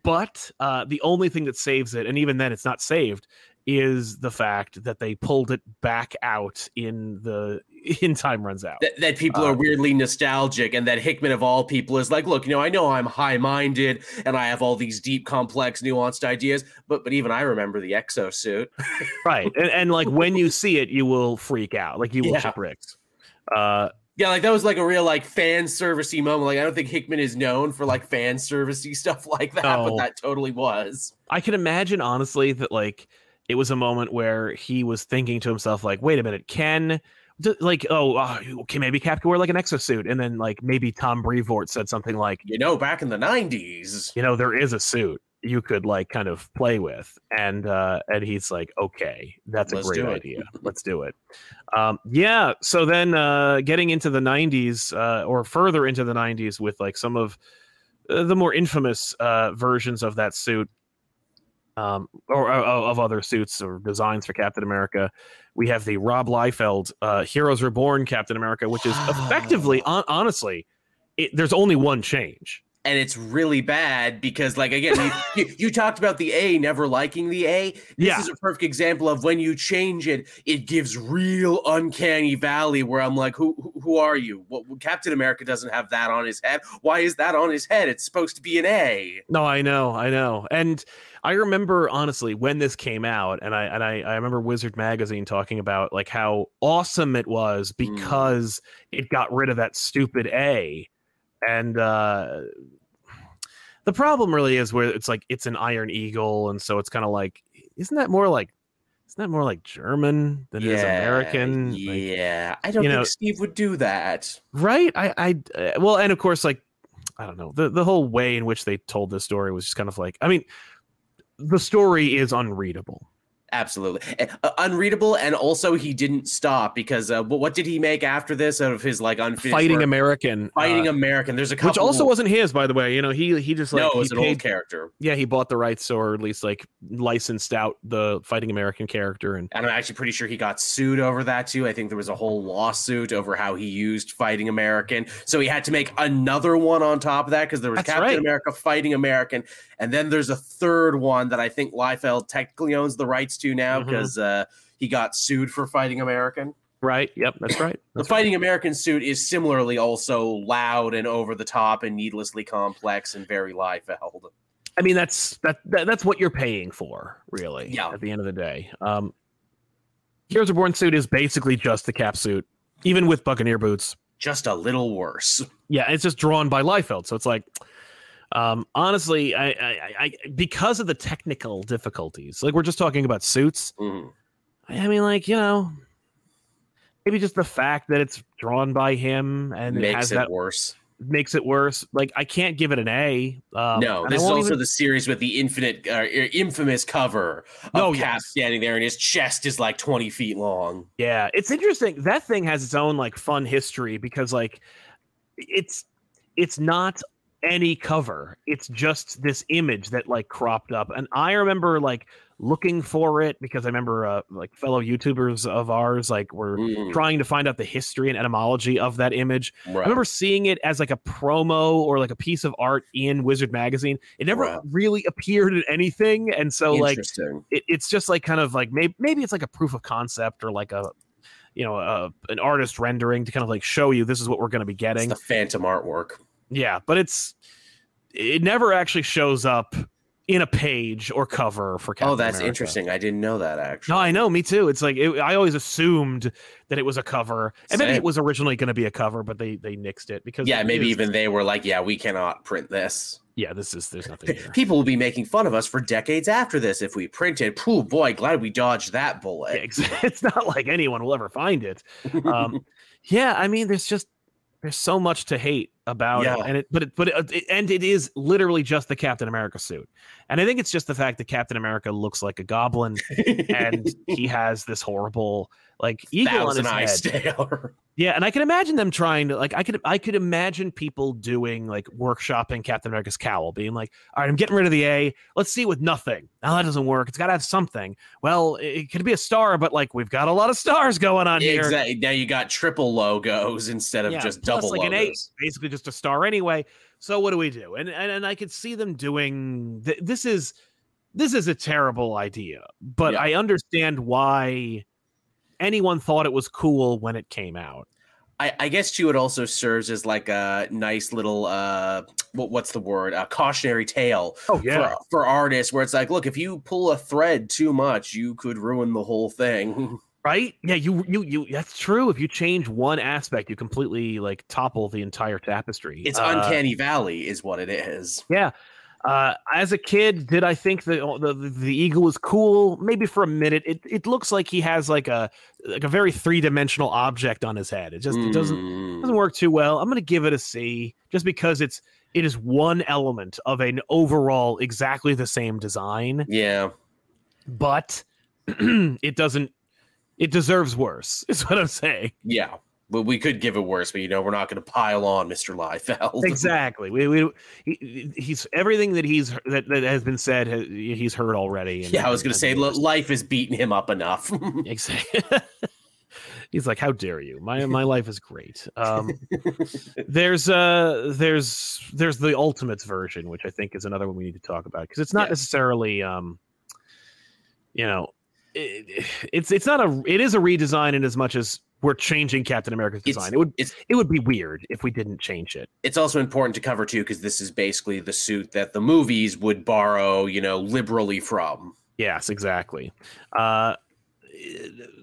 Speaker 1: But uh, the only thing that saves it, and even then, it's not saved, is the fact that they pulled it back out in the in time runs out.
Speaker 2: That, that people
Speaker 1: Uh,
Speaker 2: are weirdly nostalgic, and that Hickman of all people is like, look, you know, I know I'm high-minded and I have all these deep, complex, nuanced ideas, but but even I remember the exosuit.
Speaker 1: right, and, and like when you see it, you will freak out. Like you will
Speaker 2: Yeah.
Speaker 1: chip bricks. Uh,
Speaker 2: Yeah, like that was like a real like fan servicey moment. Like I don't think Hickman is known for like fan servicey stuff like that,
Speaker 1: No.
Speaker 2: but that totally was.
Speaker 1: I can imagine honestly that like it was a moment where he was thinking to himself like, wait a minute, can d- like oh uh, okay maybe Cap could wear like an exosuit, and then like maybe Tom Brevoort said something like,
Speaker 2: You know, back in the '90s.
Speaker 1: you know there is a suit you could like kind of play with and uh and he's like okay that's
Speaker 2: Let's
Speaker 1: a great idea. Let's do it. Um yeah so then uh getting into the 90s uh or further into the 90s with like some of uh, the more infamous uh versions of that suit um or, or of other suits or designs for captain america we have the rob liefeld uh heroes reborn captain america which is effectively hon- honestly it, there's only one change
Speaker 2: and it's really bad because like again you, you, you talked about the a never liking the a this
Speaker 1: Yeah.
Speaker 2: is a perfect example of when you change it it gives real uncanny valley where i'm like who who- who are you what captain america doesn't have that on his head why is that on his head it's supposed to be an a
Speaker 1: No, I know, I know. And I remember honestly when this came out, and I and I, I remember Wizard Magazine talking about like how awesome it was
Speaker 2: Mm.
Speaker 1: because it got rid of that stupid A. And uh the problem really is where it's like it's an Iron Eagle, and so it's kind of like, isn't that more like isn't that more like German than it is American? Like,
Speaker 2: yeah. I don't
Speaker 1: you
Speaker 2: think
Speaker 1: know-
Speaker 2: steve would do that.
Speaker 1: Right? I i uh, well and of course like i don't know the the whole way in which they told this story was just kind of like i mean the story is unreadable
Speaker 2: Absolutely. Uh, unreadable. And also, he didn't stop because uh, what did he make after this out of his like unfinished
Speaker 1: fighting
Speaker 2: work?
Speaker 1: american
Speaker 2: Fighting
Speaker 1: uh,
Speaker 2: American. There's a couple.
Speaker 1: which also wasn't his by the way you know he he just like
Speaker 2: no, it
Speaker 1: he
Speaker 2: an
Speaker 1: paid,
Speaker 2: old character.
Speaker 1: yeah he bought the rights or at least like licensed out the fighting american character and
Speaker 2: And I'm actually pretty sure he got sued over that too. I think there was a whole lawsuit over how he used Fighting American. So he had to make another one on top of that because there was
Speaker 1: That's
Speaker 2: Captain
Speaker 1: right.
Speaker 2: America Fighting American. And then there's a third one that I think Liefeld technically owns the rights to now because uh, he got sued for Fighting American.
Speaker 1: right yep that's right
Speaker 2: The
Speaker 1: That's right.
Speaker 2: Fighting American suit is similarly also loud and over the top and needlessly complex and very Liefeld.
Speaker 1: i mean that's that, that that's what you're paying for really
Speaker 2: Yeah.
Speaker 1: at the end of the day um heroes reborn suit is basically just the cap suit even with buccaneer boots
Speaker 2: Just a little worse.
Speaker 1: yeah it's just drawn by Liefeld so it's like um honestly I, I i because of the technical difficulties like we're just talking about suits
Speaker 2: Mhm.
Speaker 1: i mean like you know maybe just the fact that it's drawn by him and it
Speaker 2: Makes
Speaker 1: has
Speaker 2: it
Speaker 1: that
Speaker 2: worse.
Speaker 1: makes it worse like i can't give it an a um,
Speaker 2: no, this is also
Speaker 1: even-
Speaker 2: the series with the infinite, uh, infamous cover of
Speaker 1: Oh,
Speaker 2: Cap
Speaker 1: yes.
Speaker 2: standing there, and his chest is like twenty feet long.
Speaker 1: Yeah, it's interesting. That thing has its own like fun history because like it's it's not any cover. It's just this image that like cropped up. And I remember like looking for it because I remember uh, like fellow YouTubers of ours like were
Speaker 2: Mm,
Speaker 1: trying to find out the history and etymology of that image. I remember seeing it as like a promo or like a piece of art in Wizard magazine. It never
Speaker 2: Right.
Speaker 1: really appeared in anything and so like it, it's just like kind of like maybe maybe it's like a proof of concept or like a you know a, an artist rendering to kind of like show you this is what we're going to be
Speaker 2: it's
Speaker 1: getting
Speaker 2: the phantom artwork.
Speaker 1: Yeah, but it's it never actually shows up in a page or cover for Captain
Speaker 2: oh, that's
Speaker 1: America.
Speaker 2: interesting. I didn't know that actually.
Speaker 1: No, I know, me too. It's like it, I always assumed that it was a cover, and maybe it was originally going to be a cover, but they they nixed it because
Speaker 2: yeah,
Speaker 1: it
Speaker 2: maybe
Speaker 1: is-
Speaker 2: even they were like, "Yeah, we cannot print this."
Speaker 1: yeah. This is there's nothing here.
Speaker 2: People will be making fun of us for decades after this if we printed. Pooh, boy, glad we dodged that bullet.
Speaker 1: Yeah, it's not like anyone will ever find it. Um, yeah, I mean, there's just there's so much to hate about
Speaker 2: Yeah.
Speaker 1: it, and it, but it, but it, uh, it- and it is literally just the Captain America suit, and I think it's just the fact that Captain America looks like a goblin, and he has this horrible like eagle on his head.
Speaker 2: Stare.
Speaker 1: Yeah, and I can imagine them trying to like I could I could imagine people doing like workshopping Captain America's cowl, being like, all right, I'm getting rid of the A. Let's see it with nothing. Now that doesn't work. It's got to have something. Well, it, it could be a star, but like we've got a lot of stars going on here.
Speaker 2: Exactly. Now you got triple logos instead of
Speaker 1: Yeah,
Speaker 2: just
Speaker 1: plus,
Speaker 2: double
Speaker 1: like an A, basically just a star anyway. So what do we do? And and, and I could see them doing th- this is this is a terrible idea, but
Speaker 2: Yeah.
Speaker 1: I understand why anyone thought it was cool when it came out.
Speaker 2: I, I guess too, it also serves as like a nice little uh, what, what's the word? A cautionary tale
Speaker 1: Oh
Speaker 2: for for artists, where it's like, look, if you pull a thread too much, you could ruin the whole thing.
Speaker 1: right? Yeah you you you that's true if you change one aspect you completely like topple the entire tapestry
Speaker 2: It's
Speaker 1: Uh,
Speaker 2: uncanny valley, is what it is.
Speaker 1: yeah uh as a kid did i think the, the the eagle was cool? Maybe for a minute. It it looks like he has like a like a very three-dimensional object on his head. It just it doesn't
Speaker 2: Mm.
Speaker 1: doesn't work too well. I'm gonna give it a c just because it's it is one element of an overall exactly the same design.
Speaker 2: Yeah,
Speaker 1: but it doesn't it deserves worse is what i'm saying
Speaker 2: yeah. But we could give it worse, but you know, we're not going to pile on Mr. Liefeld.
Speaker 1: exactly. We, we he, he's everything that he's that, that has been said. He's heard already. and-
Speaker 2: Yeah, I was going to say life has beaten him up enough.
Speaker 1: exactly. he's like, "How dare you? My my life is great." Um, there's uh there's there's the Ultimates version, which I think is another one we need to talk about because it's not
Speaker 2: Yeah.
Speaker 1: necessarily um, you know, it, it's it's not a it is a redesign in as much as we're changing Captain America's
Speaker 2: It's-
Speaker 1: design. it would
Speaker 2: it's-
Speaker 1: it would be weird if we didn't change it.
Speaker 2: it's also important to cover too, because this is basically the suit that the movies would borrow, you know, liberally from.
Speaker 1: Yes, exactly. Uh,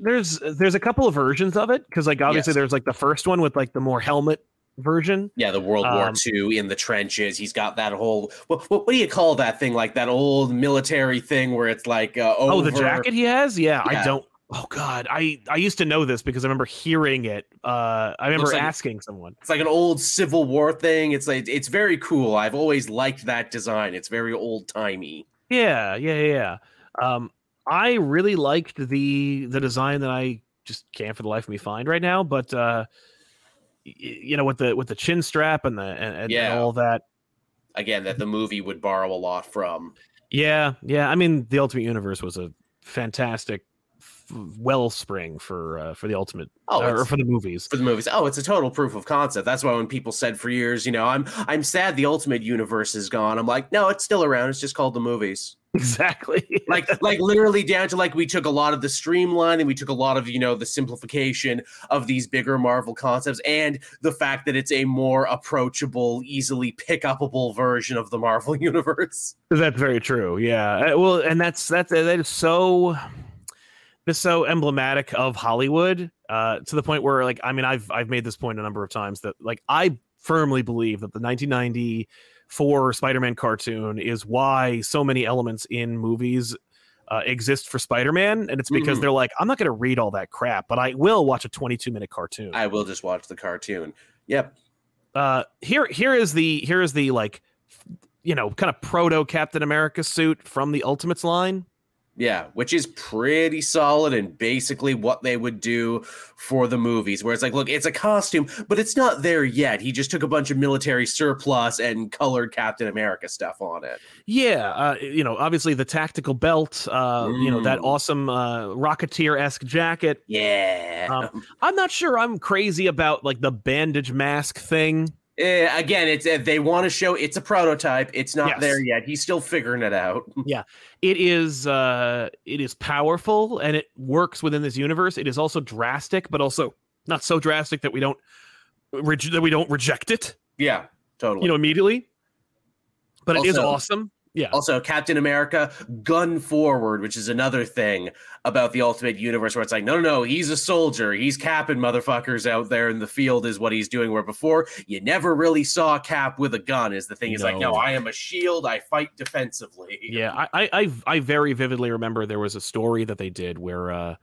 Speaker 1: there's there's a couple of versions of it because like obviously
Speaker 2: Yes.
Speaker 1: there's like the first one with like the more helmet version.
Speaker 2: Yeah, the World War
Speaker 1: Um,
Speaker 2: II in the trenches. He's got that whole what, what, what do you call that thing? Like that old military thing where it's like uh,
Speaker 1: Oh, the jacket he has. Yeah, I don't. Oh God, I I used to know this because I remember hearing it. Uh, I remember
Speaker 2: like-
Speaker 1: asking someone.
Speaker 2: It's like an old Civil War thing. It's like it's very cool. I've always liked that design. It's very old timey.
Speaker 1: Yeah, yeah, yeah. yeah. Um, I really liked the the design that I just can't for the life of me find right now. But uh, you know, with the with the chin strap and the and, and
Speaker 2: Yeah.
Speaker 1: all that.
Speaker 2: Again, that the movie would borrow a lot from.
Speaker 1: Yeah, yeah. I mean, the Ultimate Universe was a fantastic f- wellspring for uh, for the Ultimate
Speaker 2: Oh,
Speaker 1: or for the movies.
Speaker 2: for the movies. Oh, it's a total proof of concept. That's why when people said for years, you know, I'm I'm sad the Ultimate Universe is gone. I'm like, no, it's still around. It's just called the movies.
Speaker 1: Exactly.
Speaker 2: Like like literally down to like we took a lot of the streamline and we took a lot of you know the simplification of these bigger Marvel concepts, and the fact that it's a more approachable, easily pick upable version of the Marvel universe.
Speaker 1: that's very true. Yeah. Uh, Well, and that's that's that is so that's so emblematic of Hollywood uh, to the point where, like, I mean, I've I've made this point a number of times that, like, I firmly believe that the 1994 Spider-Man cartoon is why so many elements in movies uh, exist for Spider-Man, and it's because
Speaker 2: Mhm.
Speaker 1: they're like, I'm not going to read all that crap, but I will watch a 22 minute cartoon.
Speaker 2: I will just watch the cartoon. Yep.
Speaker 1: uh here here is the here is the like you know kind of proto captain america suit from the ultimates line
Speaker 2: Yeah, which is pretty solid and basically what they would do for the movies, where it's like, look, it's a costume, but it's not there yet. He just took a bunch of military surplus and colored Captain America stuff on it.
Speaker 1: yeah uh you know obviously the tactical belt uh you know that
Speaker 2: Mm.
Speaker 1: awesome uh rocketeer-esque jacket
Speaker 2: Yeah.
Speaker 1: Um, i'm not sure i'm crazy about like the bandage mask thing
Speaker 2: Eh, again, it's uh, they want to show it's a prototype. It's not
Speaker 1: Yes.
Speaker 2: there yet. He's still figuring it out.
Speaker 1: Yeah, it is uh it is powerful and it works within this universe it is also drastic but also not so drastic that we don't reg- that we don't reject it
Speaker 2: yeah, totally.
Speaker 1: you know, immediately. But it is awesome. Yeah.
Speaker 2: Also, Captain America, gun forward, which is another thing about the Ultimate Universe, where it's like, no, no, no, he's a soldier. He's capping motherfuckers out there in the field, is what he's doing. Where before, you never really saw Cap with a gun. Is the thing is like, no,
Speaker 1: No.
Speaker 2: I am a shield. I fight defensively.
Speaker 1: Yeah, I, I, I, I very vividly remember there was a story that they did where uh,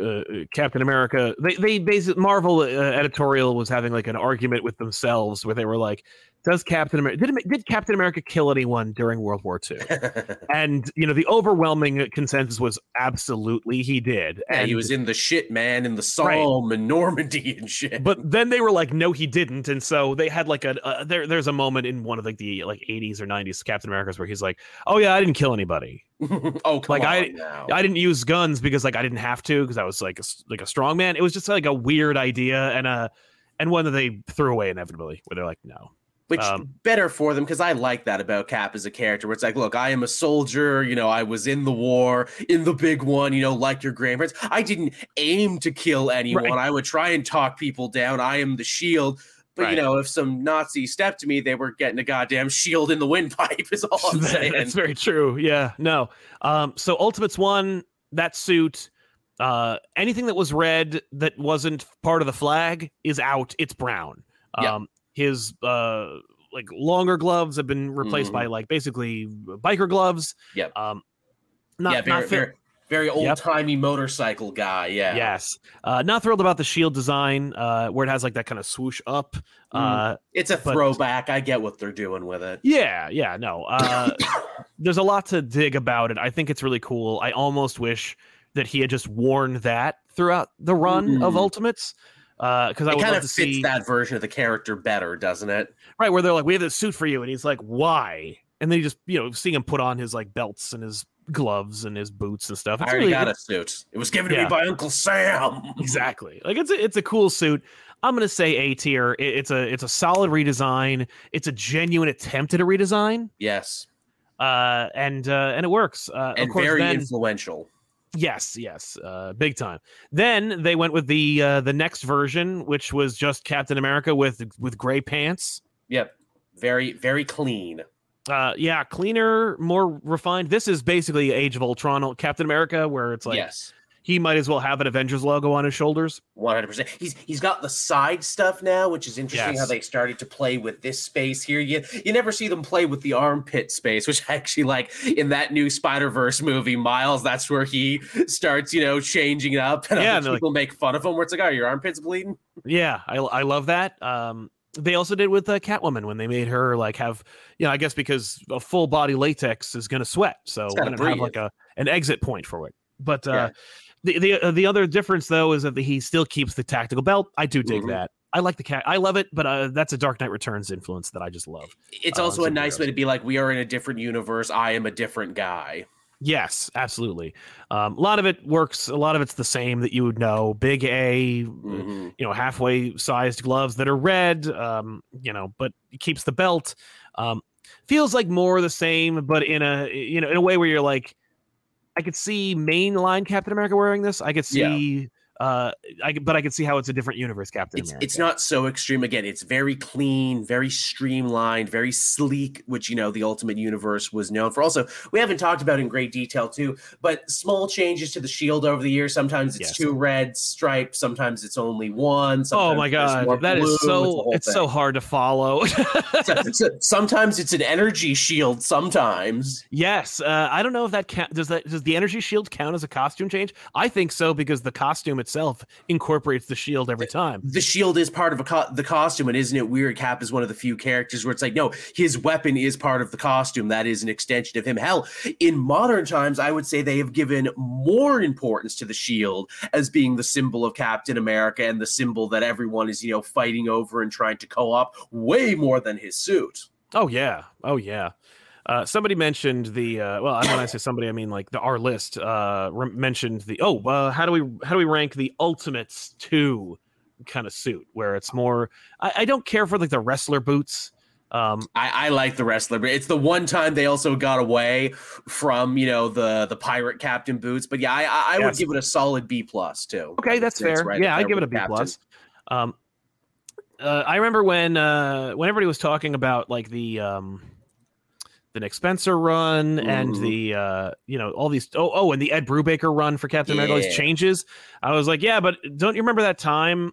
Speaker 1: uh, Captain America, they, they basically Marvel uh, editorial was having like an argument with themselves where they were like, "Does Captain America did, did Captain America kill anyone during World War II?" And you know, the overwhelming consensus was absolutely he did.
Speaker 2: Yeah,
Speaker 1: and
Speaker 2: he was in the shit, man, in the Somme and Normandy and shit.
Speaker 1: but then they were like, no, he didn't, and so they had like a uh, there. There's a moment in one of like the like 80s or 90s Captain Americas where he's like, oh yeah, I didn't kill anybody.
Speaker 2: oh, come
Speaker 1: Like,
Speaker 2: on
Speaker 1: I-
Speaker 2: now.
Speaker 1: I didn't use guns because like I didn't have to because I was like a, like a strong man. It was just like a weird idea and uh and one that they threw away inevitably. Where they're like, no,
Speaker 2: Which
Speaker 1: Um,
Speaker 2: better for them because I like that about Cap as a character. Where it's like, look, I am a soldier. You know, I was in the war, in the big one. You know, like your grandparents. I didn't aim to kill anyone.
Speaker 1: Right.
Speaker 2: I would try and talk people down. I am the shield. But
Speaker 1: Right.
Speaker 2: you know, if some Nazi stepped to me, they were getting a goddamn shield in the windpipe. Is all I'm saying.
Speaker 1: that's very true. Yeah, no. Um, so Ultimates one that suit. Uh, anything that was red that wasn't part of the flag is out. It's brown.
Speaker 2: Yeah.
Speaker 1: Um, his uh like longer gloves have been replaced by like basically biker gloves.
Speaker 2: Mm-hmm. Yep.
Speaker 1: Um, not
Speaker 2: yeah, very,
Speaker 1: not
Speaker 2: very, very old timey motorcycle guy. Yeah.
Speaker 1: Yes. Uh, not thrilled about the shield design, uh, where it has like that kind of swoosh up. Uh,
Speaker 2: It's a
Speaker 1: But-
Speaker 2: throwback. I get what they're doing with it.
Speaker 1: yeah, yeah, no. Uh, there's a lot to dig about it. I think it's really cool. I almost wish that he had just worn that throughout the run of
Speaker 2: Mhm.
Speaker 1: Ultimates. Because I
Speaker 2: It kind of fits
Speaker 1: see
Speaker 2: that version of the character better, doesn't it?
Speaker 1: right where they're like, "We have this suit for you," and he's like, "Why?" And then you just you know seeing him put on his like belts and his gloves and his boots and stuff.
Speaker 2: I already
Speaker 1: really,
Speaker 2: got a suit. It was given to
Speaker 1: Yeah.
Speaker 2: me by Uncle Sam.
Speaker 1: exactly like it's a, it's a cool suit i'm gonna say a tier It- it's a it's a solid redesign it's a genuine attempt at a redesign
Speaker 2: Yes,
Speaker 1: uh and uh and it works uh
Speaker 2: and
Speaker 1: of course
Speaker 2: very
Speaker 1: then
Speaker 2: influential.
Speaker 1: Yes yes uh big time. Then they went with the uh the next version which was just captain america with with gray pants.
Speaker 2: Yep, very very clean.
Speaker 1: uh yeah cleaner more refined. This is basically age of ultron captain america where it's like
Speaker 2: yes,
Speaker 1: he might as well have an avengers logo on his shoulders
Speaker 2: one hundred percent. He's he's got the side stuff now, which is interesting. How they started to play with this space here. You you never see them play with the armpit space, which I actually like in that new Spider Verse movie. Miles, that's where he starts, you know, changing it up, and
Speaker 1: Yeah, and like-
Speaker 2: people make fun of him. Where it's like, oh, your armpits bleeding.
Speaker 1: Yeah, I, I love that. Um, they also did with uh, Catwoman when they made her like have, you know, I guess because a full body latex is going to sweat, so
Speaker 2: It's
Speaker 1: we're
Speaker 2: gotta
Speaker 1: going to have like a an exit point for it. But uh,
Speaker 2: Yeah.
Speaker 1: The the uh, the other difference though is that he still keeps the tactical belt. I do dig
Speaker 2: Mhm.
Speaker 1: that. I like the cat. I love it, but uh, that's a Dark Knight Returns influence that I just love.
Speaker 2: It's
Speaker 1: Uh,
Speaker 2: also a nice way to be like, we are in a different universe. I am a different guy.
Speaker 1: Yes, absolutely. Um, a lot of it works. A lot of it's the same that you would know. Big A,
Speaker 2: Mhm.
Speaker 1: you know halfway sized gloves that are red um you know but it keeps the belt um feels like more the same but in a you know in a way where you're like i could see mainline captain america wearing this i could
Speaker 2: Yeah.
Speaker 1: Uh i but i can see how it's a different universe captain
Speaker 2: It's
Speaker 1: america
Speaker 2: it's not so extreme. Again, it's very clean, very streamlined, very sleek, which you know the Ultimate Universe was known for. Also, we haven't talked about in great detail too, but small changes to the shield over the years. Sometimes it's
Speaker 1: Yes.
Speaker 2: two red stripes, sometimes it's only one.
Speaker 1: oh my god that
Speaker 2: blue,
Speaker 1: is so
Speaker 2: whole
Speaker 1: it's so hard to follow
Speaker 2: So- so sometimes it's an energy shield. Sometimes
Speaker 1: yes uh, i don't know if that count does that does the energy shield count as a costume change i think so because the costume itself incorporates the shield every time
Speaker 2: the shield is part of a co- the costume, and isn't it weird? Cap is one of the few characters where it's like, no, his weapon is part of the costume. That is an extension of him. Hell, in modern times, I would say they have given more importance to the shield as being the symbol of Captain America and the symbol that everyone is, you know, fighting over and trying to co-op way more than his suit.
Speaker 1: Oh yeah, oh yeah. Uh, somebody mentioned the uh, well. I when I say somebody, I mean like the our list uh, re- mentioned the oh. Uh, how do we how do we rank the Ultimates two kind of suit where it's more? I, I don't care for like the wrestler boots. Um,
Speaker 2: I, I like the wrestler, but it's the one time they also got away from you know the the pirate captain boots. But yeah, I I, I would give it a solid B plus too.
Speaker 1: Okay, that's fair.
Speaker 2: right
Speaker 1: yeah, I give it a B
Speaker 2: Captain.
Speaker 1: plus. Um, uh, I remember when uh, when everybody was talking about like the um, the Nick Spencer run and
Speaker 2: Mhm.
Speaker 1: the uh, you know all these oh oh and the Ed Brubaker run for Captain America, all these changes. I was like, yeah, but don't you remember that time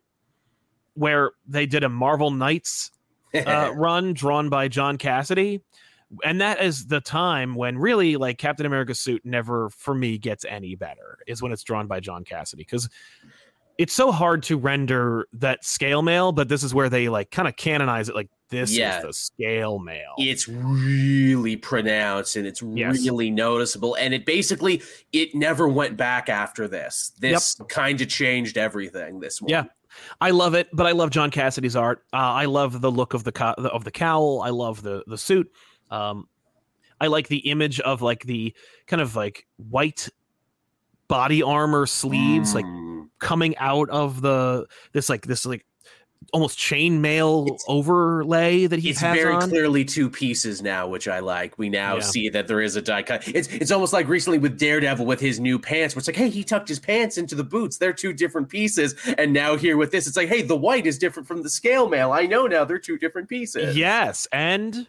Speaker 1: where they did a Marvel Knights uh, run drawn by John Cassaday? And that is the time when really like Captain America's suit never for me gets any better is when it's drawn by John Cassaday because it's so hard to render that scale mail, but this is where they like kind of canonize it like this
Speaker 2: Yeah.
Speaker 1: is the scale mail.
Speaker 2: it's really pronounced and it's
Speaker 1: Yes.
Speaker 2: really noticeable and it basically it never went back after this this kind of changed everything this one
Speaker 1: Yeah. I love it, but I love John Cassaday's art. Uh, I love the look of the co- of the cowl. I love the the suit. Um, I like the image of like the kind of like white body armor sleeves, like
Speaker 2: Mm.
Speaker 1: coming out of the this like this like almost chainmail overlay that he
Speaker 2: it's very
Speaker 1: on.
Speaker 2: clearly two pieces now, which I like. We now
Speaker 1: Yeah.
Speaker 2: see that there is a die cut. It's it's almost like recently with Daredevil with his new pants, where it's like, hey, he tucked his pants into the boots. They're two different pieces. And now here with this, it's like, hey, the white is different from the scale mail. I know now they're two different pieces.
Speaker 1: Yes, and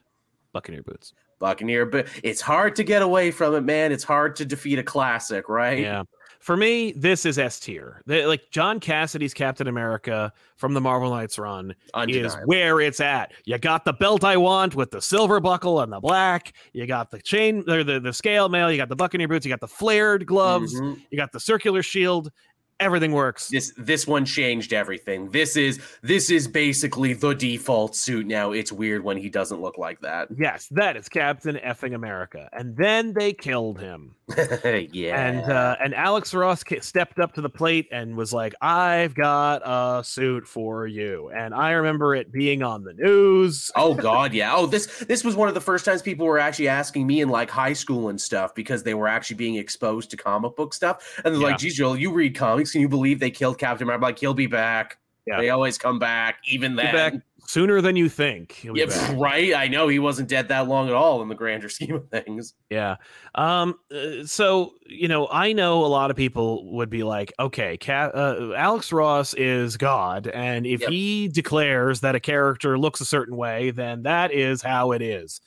Speaker 1: Buccaneer boots.
Speaker 2: Buccaneer, but it's hard to get away from it, man. It's hard to defeat a classic, right?
Speaker 1: Yeah. For me, this is S tier. Like John Cassaday's Captain America from the Marvel Knights run is where it's at. You got the belt I want with the silver buckle and the black. You got the chain or the, the scale mail. You got the Buccaneer boots. You got the flared gloves.
Speaker 2: Mhm.
Speaker 1: You got the circular shield. Everything works.
Speaker 2: This this one changed everything. This is this is basically the default suit now. It's weird when he doesn't look like that.
Speaker 1: Yes, that is Captain effing America. And then they killed him.
Speaker 2: yeah.
Speaker 1: And uh, and Alex Ross stepped up to the plate and was like, "I've got a suit for you." And I remember it being on the news.
Speaker 2: oh god, yeah. Oh, this this was one of the first times people were actually asking me in like high school and stuff because they were actually being exposed to comic book stuff. And they're
Speaker 1: Yeah.
Speaker 2: like, geez, Joel, you read comics. Can you believe they killed Captain America? I'm like, he'll be back.
Speaker 1: Yeah.
Speaker 2: They always come back, even then.
Speaker 1: Sooner than you think.
Speaker 2: Yeah,
Speaker 1: back.
Speaker 2: right. I know he wasn't dead that long at all in the grander scheme of things.
Speaker 1: Yeah. Um. uh, So you know, I know a lot of people would be like, "Okay, Ca- uh, Alex Ross is God, and if
Speaker 2: Yep.
Speaker 1: he declares that a character looks a certain way, then that is how it is."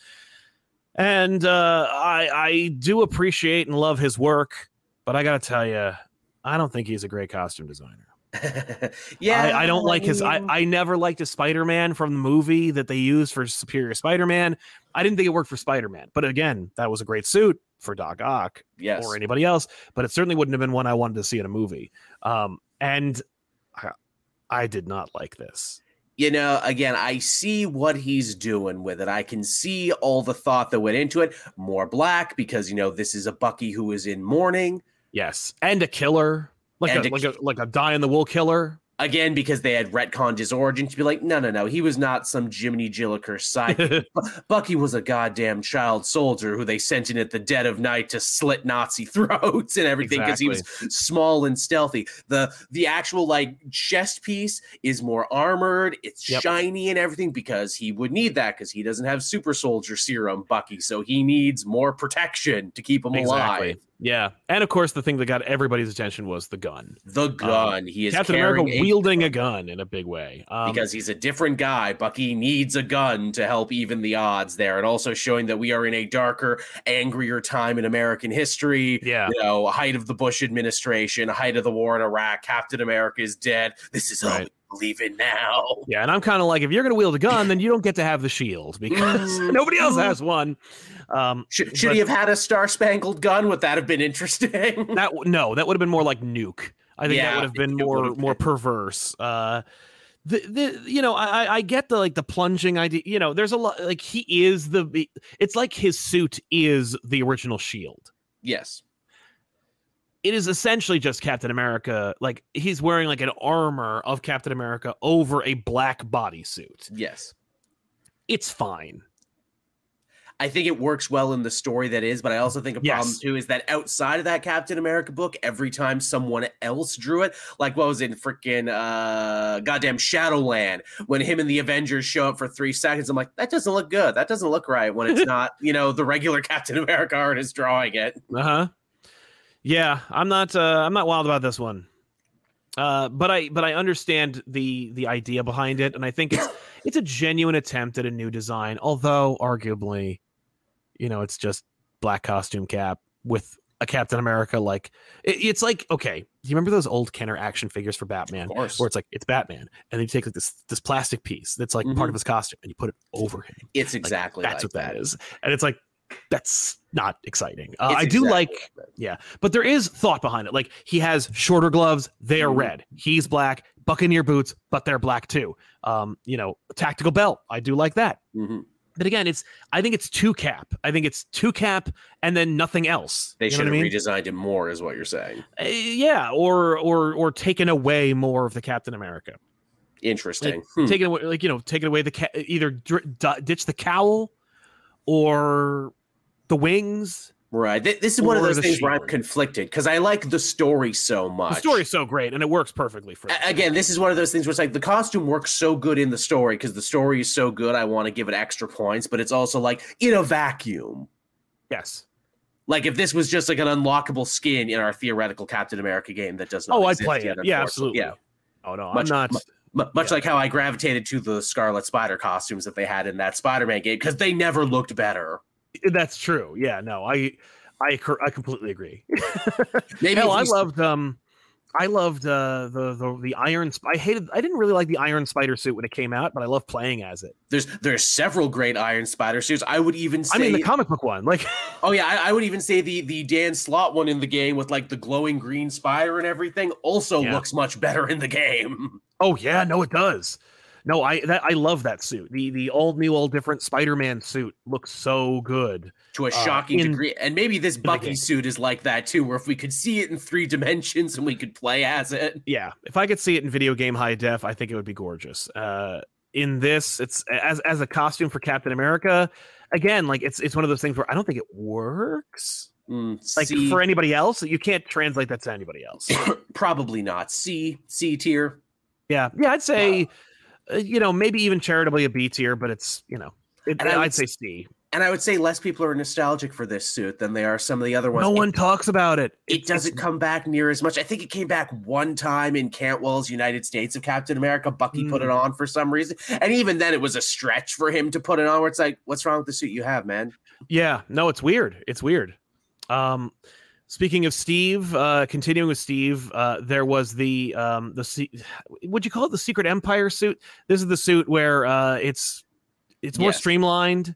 Speaker 1: And uh, I I do appreciate and love his work, but I got to tell you, I don't think he's a great costume designer.
Speaker 2: yeah,
Speaker 1: I, I don't like his. I, I never liked his Spider Man from the movie that they used for Superior Spider Man. I didn't think it worked for Spider Man, but again, that was a great suit for Doc Ock
Speaker 2: yes.
Speaker 1: or anybody else. But it certainly wouldn't have been one I wanted to see in a movie. Um, and I, I did not like this.
Speaker 2: you know, again, I see what he's doing with it. I can see all the thought that went into it. More black because you know this is a Bucky who is in mourning.
Speaker 1: Yes, and a killer, like
Speaker 2: And
Speaker 1: a, like a like a die in the wool killer.
Speaker 2: Again, because they had retconned his origin to be like, no, no, no, he was not some Jiminy Jilliker side. Bu- Bucky was a goddamn child soldier who they sent in at the dead of night to slit Nazi throats and everything because he was small and stealthy. The the actual like chest piece is more armored, it's
Speaker 1: Yep.
Speaker 2: shiny and everything because he would need that because he doesn't have super soldier serum, Bucky. So he needs more protection to keep him
Speaker 1: exactly.
Speaker 2: alive.
Speaker 1: Yeah, and of course, the thing that got everybody's attention was the gun.
Speaker 2: The gun. he is
Speaker 1: Um, Captain America
Speaker 2: a
Speaker 1: wielding a gun in a big way. Um,
Speaker 2: because he's a different guy. Bucky needs a gun to help even the odds there, and also showing that we are in a darker, angrier time in American history.
Speaker 1: yeah,
Speaker 2: You know, height of the Bush administration, height of the war in Iraq. Captain America is dead. This is all
Speaker 1: Right.
Speaker 2: we believe in now.
Speaker 1: yeah, and I'm kind of like, if you're going to wield a gun, then you don't get to have the shield because nobody else has one. Um,
Speaker 2: Should, should
Speaker 1: But-
Speaker 2: he have had a star spangled gun? Would that have been interesting?
Speaker 1: that no, that would have been more like nuke. I think
Speaker 2: Yeah,
Speaker 1: that would have been more
Speaker 2: would've
Speaker 1: more perverse. Uh, the the you know I I- I get the like the plunging idea. You know, there's a lot like he is the. It's like his suit is the original shield.
Speaker 2: yes.
Speaker 1: It is essentially just Captain America. Like he's wearing like an armor of Captain America over a black bodysuit.
Speaker 2: Yes.
Speaker 1: It's fine.
Speaker 2: I think it works well in the story that is, but I also think a problem
Speaker 1: Yes.
Speaker 2: too is that outside of that Captain America book, every time someone else drew it, like what was in freaking uh goddamn Shadowland, when him and the Avengers show up for three seconds, I'm like, that doesn't look good. That doesn't look right when it's not, you know, the regular Captain America artist drawing it.
Speaker 1: Uh huh. Yeah, I'm not. Uh, I'm not wild about this one. Uh, but I but I understand the the idea behind it, and I think it's it's a genuine attempt at a new design. Although arguably, you know, it's just black costume cap with a Captain America. Like it, it's like okay, do you remember those old Kenner action figures for Batman,
Speaker 2: Of course.
Speaker 1: where it's like it's Batman, and then you take like this this plastic piece that's like part
Speaker 2: Mhm.
Speaker 1: of his costume, and you put it over him.
Speaker 2: It's
Speaker 1: Like,
Speaker 2: exactly
Speaker 1: that's
Speaker 2: like
Speaker 1: what that is, and it's like that's not exciting. Uh, I do
Speaker 2: exactly
Speaker 1: like
Speaker 2: like that.
Speaker 1: yeah, but there is thought behind it. Like he has shorter gloves, they are
Speaker 2: Mhm.
Speaker 1: red. He's black. Buccaneer boots, but they're black too. Um, you know, tactical belt. I do like that.
Speaker 2: Mhm.
Speaker 1: But again, it's I think it's two cap. I think it's two cap and then nothing else.
Speaker 2: They
Speaker 1: You
Speaker 2: should have
Speaker 1: I mean?
Speaker 2: redesigned it more, is what you're saying.
Speaker 1: Uh, yeah, or or or taken away more of the Captain America.
Speaker 2: Interesting. Hmm.
Speaker 1: Taking away, like you know, taking away the ca- either d- ditch the cowl or the wings.
Speaker 2: Right. Th- This is one of those things where I'm conflicted because I like the story so much.
Speaker 1: The story is so great and it works perfectly for.
Speaker 2: A- Again, this is one of those things where it's like the costume works so good in the story because the story is so good. I want to give it extra points, but it's also like in a vacuum.
Speaker 1: yes.
Speaker 2: Like if this was just like an unlockable skin in our theoretical Captain America game that does not.
Speaker 1: Oh, I'd play
Speaker 2: yet,
Speaker 1: it. Yeah, absolutely. Oh no,
Speaker 2: Much-
Speaker 1: I'm not.
Speaker 2: mu- much
Speaker 1: Yeah.
Speaker 2: like how I gravitated to the Scarlet Spider costumes that they had in that Spider-Man game because they never looked better.
Speaker 1: That's true. Yeah, no, I, I, I completely agree.
Speaker 2: Maybe
Speaker 1: Hell, I loved um, I loved uh the the the Iron. Sp- I hated. I didn't really like the Iron Spider suit when it came out, but I love playing as it.
Speaker 2: There's there's several great Iron Spider suits. I would even say
Speaker 1: I mean, the comic book one, like,
Speaker 2: Oh yeah, I, I would even say the the Dan Slott one in the game with like the glowing green spider and everything also
Speaker 1: Yeah.
Speaker 2: looks much better in the game.
Speaker 1: oh yeah, no, it does. No, I that I love that suit. The the all new, all different Spider-Man suit looks so good.
Speaker 2: To a
Speaker 1: Uh,
Speaker 2: shocking
Speaker 1: in-
Speaker 2: degree. And maybe this Bucky suit is like that too, where if we could see it in three dimensions and we could play as it.
Speaker 1: Yeah, if I could see it in video game high def, I think it would be gorgeous. Uh, in this, it's as as a costume for Captain America. Again, like it's it's one of those things where I don't think it works.
Speaker 2: Mm,
Speaker 1: Like
Speaker 2: C,
Speaker 1: for anybody else, you can't translate that to anybody else.
Speaker 2: probably not. C, C tier.
Speaker 1: Yeah, yeah, I'd say, uh, you know, maybe even charitably a B tier, but it's you know, it,
Speaker 2: And I would
Speaker 1: I'd say C.
Speaker 2: And I would say less people are nostalgic for this suit than they are some of the other ones.
Speaker 1: No
Speaker 2: It-
Speaker 1: one talks about it.
Speaker 2: it
Speaker 1: It's-
Speaker 2: doesn't come back near as much. I think it came back one time in Cantwell's United States of Captain America. Bucky put
Speaker 1: Mm.
Speaker 2: it on for some reason. And even then, it was a stretch for him to put it on where it's like, what's wrong with the suit you have, man?
Speaker 1: Yeah, no, it's weird. It's weird. Um, speaking of Steve, uh, continuing with Steve, uh, there was the um, the would you call it the Secret Empire suit? This is the suit where uh, it's it's more
Speaker 2: Yes.
Speaker 1: streamlined.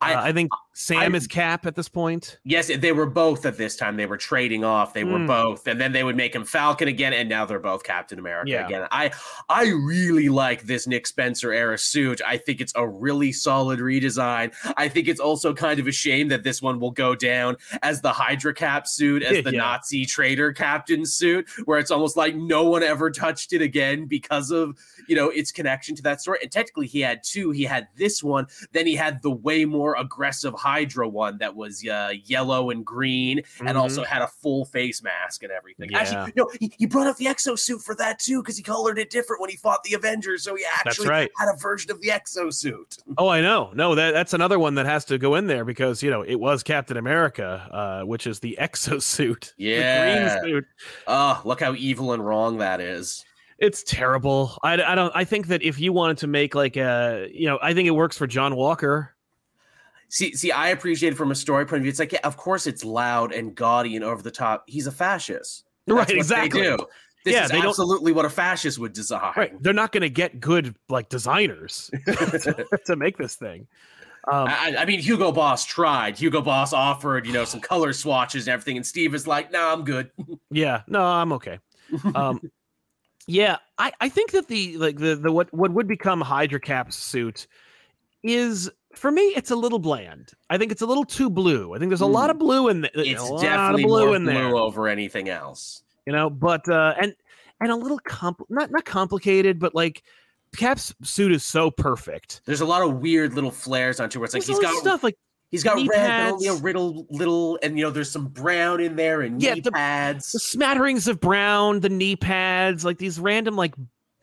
Speaker 2: I-
Speaker 1: uh, I think Sam
Speaker 2: I-
Speaker 1: is Cap at this point.
Speaker 2: Yes, they were both at this time. They were trading off. They were
Speaker 1: Mm.
Speaker 2: both, and then they would make him Falcon again, and now they're both Captain America
Speaker 1: Yeah.
Speaker 2: again. I I really like this Nick Spencer era suit. I think it's a really solid redesign. I think it's also kind of a shame that this one will go down as the Hydra Cap suit, as the
Speaker 1: Yeah.
Speaker 2: Nazi traitor captain suit, where it's almost like no one ever touched it again because of you know its connection to that story. And technically, he had two. He had this one, then he had the way more aggressive Hydra one that was uh, yellow and green, and
Speaker 1: Mhm.
Speaker 2: also had a full face mask and everything.
Speaker 1: Yeah.
Speaker 2: Actually, no, he, he brought up the exosuit for that too because he colored it different when he fought the Avengers. So he actually
Speaker 1: right.
Speaker 2: had a version of the exosuit.
Speaker 1: Oh, I know. No, that that's another one that has to go in there because you know it was Captain America, uh, which is the exosuit,
Speaker 2: Yeah.
Speaker 1: the green suit.
Speaker 2: Oh, look how evil and wrong that is.
Speaker 1: It's terrible. I, I don't. I think that if you wanted to make like a, you know, I think it works for John Walker.
Speaker 2: See, see, I appreciate it from a story point of view. It's like, yeah, of course, it's loud and gaudy and over the top. He's a fascist. That's
Speaker 1: right. Exactly.
Speaker 2: They. This
Speaker 1: Yeah,
Speaker 2: is
Speaker 1: they don't-
Speaker 2: absolutely what a fascist would design.
Speaker 1: Right. They're not going to get good like designers to make this thing. Um,
Speaker 2: I, I mean, Hugo Boss tried. Hugo Boss offered, you know, some color swatches and everything, and Steve is like, "No, I'm good."
Speaker 1: yeah. No, I'm okay. Um, yeah, I, I think that the like the the what what would become Hydra Cap's suit is for me it's a little bland. I think it's a little too blue. I think there's a lot of blue in there.
Speaker 2: It's
Speaker 1: a lot
Speaker 2: definitely
Speaker 1: of blue
Speaker 2: more
Speaker 1: in
Speaker 2: blue
Speaker 1: there.
Speaker 2: over anything else.
Speaker 1: you know but uh and and a little comp not not complicated but like cap's suit is so perfect
Speaker 2: There's a lot of weird little flares on onto where it's like
Speaker 1: There's
Speaker 2: he's got
Speaker 1: stuff like
Speaker 2: he's got red, but only a
Speaker 1: pads.
Speaker 2: little and you know, there's some brown in there and
Speaker 1: Yeah,
Speaker 2: knee
Speaker 1: the- the
Speaker 2: pads.
Speaker 1: smatterings of brown the knee pads like these random like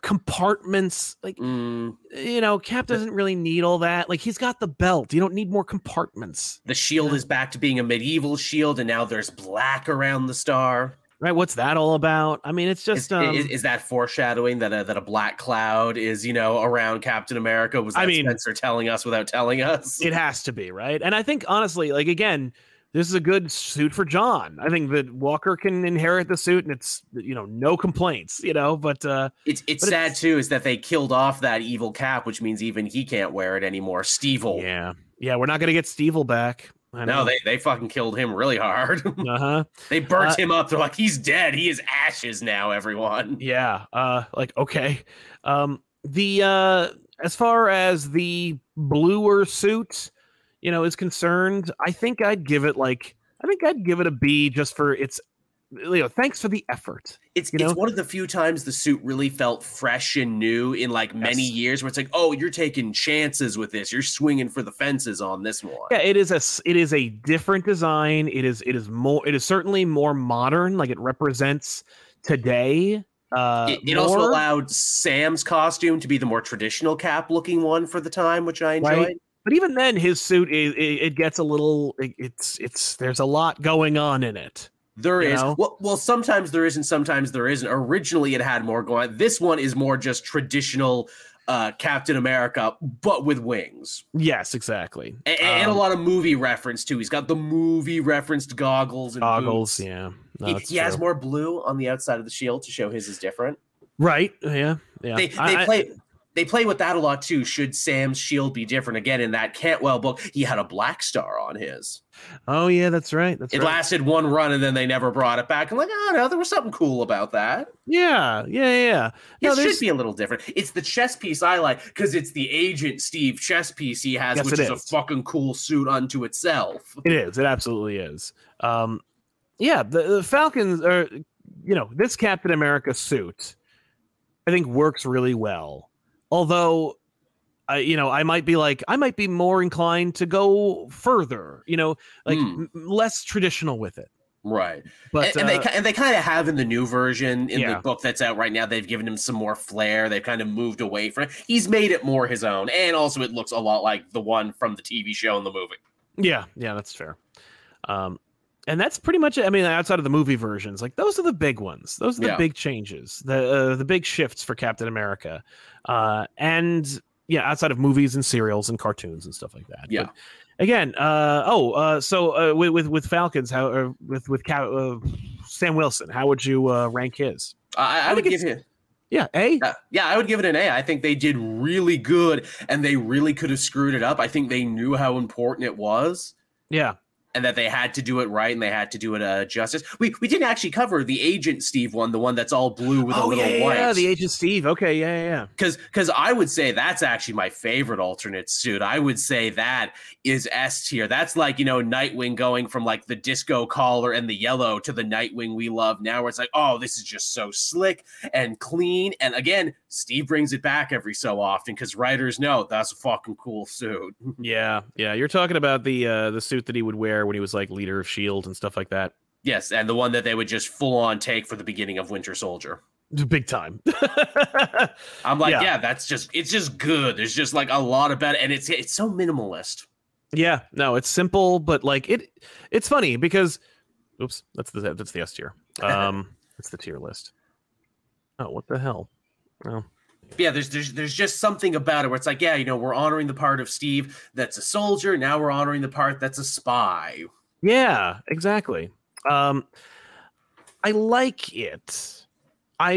Speaker 1: compartments like
Speaker 2: Mm,
Speaker 1: you know cap doesn't really need all that like he's got the belt you don't need more compartments
Speaker 2: the shield is back to being a medieval shield, and now there's black around the star.
Speaker 1: right. What's that all about? I mean, it's just
Speaker 2: Is,
Speaker 1: um,
Speaker 2: is, is that foreshadowing that a, that a black cloud is you know around Captain America? Was that
Speaker 1: I mean-
Speaker 2: Spencer telling us without telling us?
Speaker 1: it has to be right. And I think honestly, like again, this is a good suit for John. I think that Walker can inherit the suit, and it's you know no complaints. You know, but uh,
Speaker 2: It's it's
Speaker 1: But
Speaker 2: sad
Speaker 1: it's-
Speaker 2: too is that they killed off that evil cap, which means even he can't wear it anymore. Stevel.
Speaker 1: yeah, yeah, we're not gonna get Stevel back. I
Speaker 2: No, they, they fucking killed him really hard.
Speaker 1: uh huh.
Speaker 2: they burnt
Speaker 1: Uh,
Speaker 2: him up. They're like, he's dead. He is ashes now, everyone.
Speaker 1: Yeah. Uh like okay. Um the uh as far as the bluer suit, you know, is concerned, I think I'd give it like I think I'd give it a B just for its you know, thanks for the effort.
Speaker 2: It's
Speaker 1: You
Speaker 2: it's one of the few times the suit really felt fresh and new in like many years where it's like, oh, you're taking chances with this. You're swinging for the fences on this one.
Speaker 1: Yeah, it is a it is a different design. It is it is more it is certainly more modern, like it represents today. Uh
Speaker 2: It, it also allowed Sam's costume to be the more traditional cap looking one for the time, which I enjoyed.
Speaker 1: Right. But even then his suit it, it, it gets a little it, it's it's there's a lot going on in it.
Speaker 2: There is
Speaker 1: know?
Speaker 2: Well, well, sometimes there isn't, sometimes there isn't. Originally, it had more going. on. This one is more just traditional uh, Captain America, but with wings.
Speaker 1: Yes, exactly.
Speaker 2: A- and, a
Speaker 1: Um,
Speaker 2: lot of movie reference too. He's got the movie referenced goggles and
Speaker 1: goggles.
Speaker 2: boots.
Speaker 1: Yeah, no,
Speaker 2: he, he has more blue on the outside of the shield to show his is different.
Speaker 1: right. Yeah, yeah.
Speaker 2: They, they
Speaker 1: I-
Speaker 2: play they play with that a lot too. Should Sam's shield be different again? In that Cantwell book, he had a black star on his.
Speaker 1: oh yeah, that's right. That's
Speaker 2: It
Speaker 1: right.
Speaker 2: lasted one run and then they never brought it back. I'm like, oh no, there was something cool about that.
Speaker 1: yeah, yeah, yeah. No,
Speaker 2: it
Speaker 1: there's
Speaker 2: should be a little different. It's the chess piece I like because it's the Agent Steve chess piece he has,
Speaker 1: Yes,
Speaker 2: which is a fucking cool suit unto itself.
Speaker 1: it is. It absolutely is. Um, yeah, the, the Falcons are. You know, this Captain America suit, I think works really well. Although, I you know I might be like I might be more inclined to go further. You know, like
Speaker 2: Hmm.
Speaker 1: m- less traditional with it.
Speaker 2: Right.
Speaker 1: But
Speaker 2: and, and
Speaker 1: uh,
Speaker 2: they and they kind of have in the new version in
Speaker 1: Yeah.
Speaker 2: the book that's out right now. They've given him some more flair. They've kind of moved away from it. He's made it more his own, and also it looks a lot like the one from the TV show and the movie.
Speaker 1: Yeah, yeah, that's fair. Um, and that's pretty much it. I mean, outside of the movie versions, like those are the big ones. Those are the
Speaker 2: Yeah.
Speaker 1: big changes, the uh, the big shifts for Captain America, uh, and yeah, outside of movies and serials and cartoons and stuff like that.
Speaker 2: Yeah.
Speaker 1: But again, uh, oh, uh, so uh, with, with with Falcons, how uh, with with uh, Sam Wilson, how would you uh, rank his?
Speaker 2: I, I, would give it.
Speaker 1: Yeah, A.
Speaker 2: Uh, yeah, I would give it an A. I think they did really good, and they really could have screwed it up. I think they knew how important it was.
Speaker 1: Yeah,
Speaker 2: and that they had to do it right and they had to do it uh, justice. We we didn't actually cover the agent Steve one, the one that's all blue with a
Speaker 1: oh
Speaker 2: little
Speaker 1: yeah,
Speaker 2: white.
Speaker 1: yeah, the Agent Steve. Okay, yeah, yeah, yeah.
Speaker 2: because because I would say that's actually my favorite alternate suit. I would say that is S tier. That's like you know Nightwing going from like the disco collar and the yellow to the Nightwing we love now. Where it's like, oh, this is just so slick and clean. And again, Steve brings it back every so often because writers know that's a fucking cool suit.
Speaker 1: Yeah, yeah. You're talking about the uh the suit that he would wear when he was like leader of Shield and stuff like that.
Speaker 2: yes, and the one that they would just full on take for the beginning of Winter Soldier.
Speaker 1: Big time.
Speaker 2: I'm like,
Speaker 1: Yeah.
Speaker 2: yeah. that's just it's just good. There's just like a lot about it, and it's it's so minimalist.
Speaker 1: yeah, no, it's simple, but like it it's funny because oops, that's the that's the S tier. Um it's the tier list. Oh, what the hell? Oh.
Speaker 2: yeah, there's there's there's just something about it where it's like, yeah, you know, we're honoring the part of Steve that's a soldier. Now we're honoring the part that's a spy.
Speaker 1: Yeah, exactly. Um I like it. I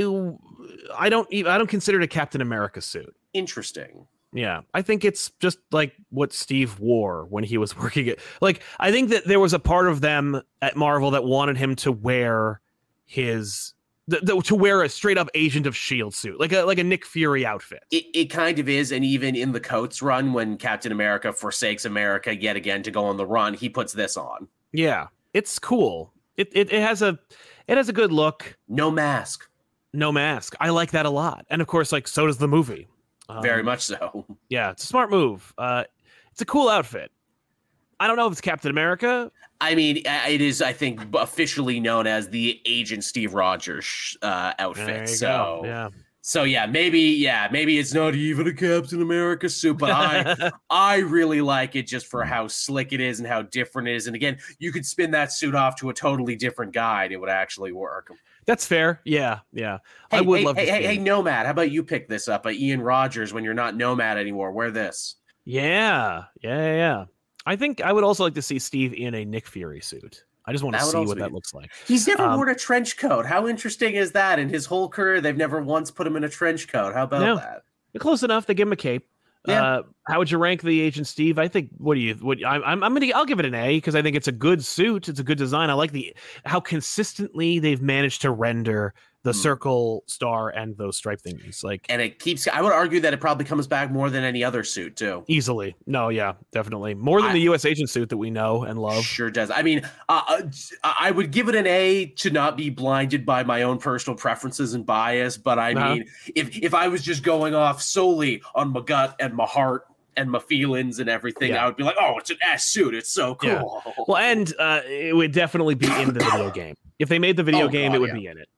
Speaker 1: I don't even I don't consider it a Captain America suit.
Speaker 2: Interesting.
Speaker 1: Yeah, I think it's just like what Steve wore when he was working it. Like, I think that there was a part of them at Marvel that wanted him to wear his th- th- to wear a straight up Agent of Shield suit, like a like a Nick Fury outfit.
Speaker 2: It it kind of is, and even in the Coates run, when Captain America forsakes America yet again to go on the run, he puts this on.
Speaker 1: Yeah, it's cool. It, it it has a it has a good look.
Speaker 2: No mask.
Speaker 1: No mask. I like that a lot, and of course, like so does the movie. Um,
Speaker 2: Very much so.
Speaker 1: Yeah, it's a smart move. Uh, it's a cool outfit. I don't know if it's Captain America.
Speaker 2: I mean, uh, it is, I think, officially known as the Agent Steve Rogers uh, outfit. So
Speaker 1: go. yeah.
Speaker 2: So yeah, maybe yeah, maybe it's not even a Captain America suit, but I I really like it just for how slick it is and how different it is. And again, you could spin that suit off to a totally different guy and it would actually work.
Speaker 1: That's fair. Yeah, yeah.
Speaker 2: Hey,
Speaker 1: I would
Speaker 2: hey,
Speaker 1: love
Speaker 2: hey,
Speaker 1: to
Speaker 2: hey, hey. Nomad, how about you pick this up by Ian Rogers when you're not Nomad anymore? Wear this.
Speaker 1: Yeah, yeah, yeah, yeah. I think I would also like to see Steve in a Nick Fury suit. I just want to
Speaker 2: That would
Speaker 1: see what
Speaker 2: be-
Speaker 1: that looks like.
Speaker 2: He's never
Speaker 1: Um,
Speaker 2: worn a trench coat. How interesting is that? In his whole career, they've never once put him in a trench coat. How about
Speaker 1: No.
Speaker 2: that?
Speaker 1: Close enough. They give him a cape.
Speaker 2: Yeah.
Speaker 1: Uh, how would you rank the Agent Steve? I think. What do you? What I'm? I'm, I'm gonna. I'll give it an A because I think it's a good suit. It's a good design. I like the how consistently they've managed to render the
Speaker 2: Hmm.
Speaker 1: circle star and those stripe thingies. Like
Speaker 2: And it keeps. I would argue that it probably comes back more than any other suit too.
Speaker 1: easily. No, yeah, definitely more than
Speaker 2: I-
Speaker 1: the U.S. Agent suit that we know and love.
Speaker 2: Sure does. I mean, uh, uh, I would give it an A to not be blinded by my own personal preferences and bias. But I
Speaker 1: Uh-huh.
Speaker 2: mean, if if I was just going off solely on my gut and my heart and my feelings and everything,
Speaker 1: Yeah.
Speaker 2: I would be like, oh, it's an S suit. It's so
Speaker 1: Yeah.
Speaker 2: cool.
Speaker 1: Well, and uh, it would definitely be in the video game. If they made the video
Speaker 2: Oh,
Speaker 1: game,
Speaker 2: God,
Speaker 1: it would
Speaker 2: yeah.
Speaker 1: be in it.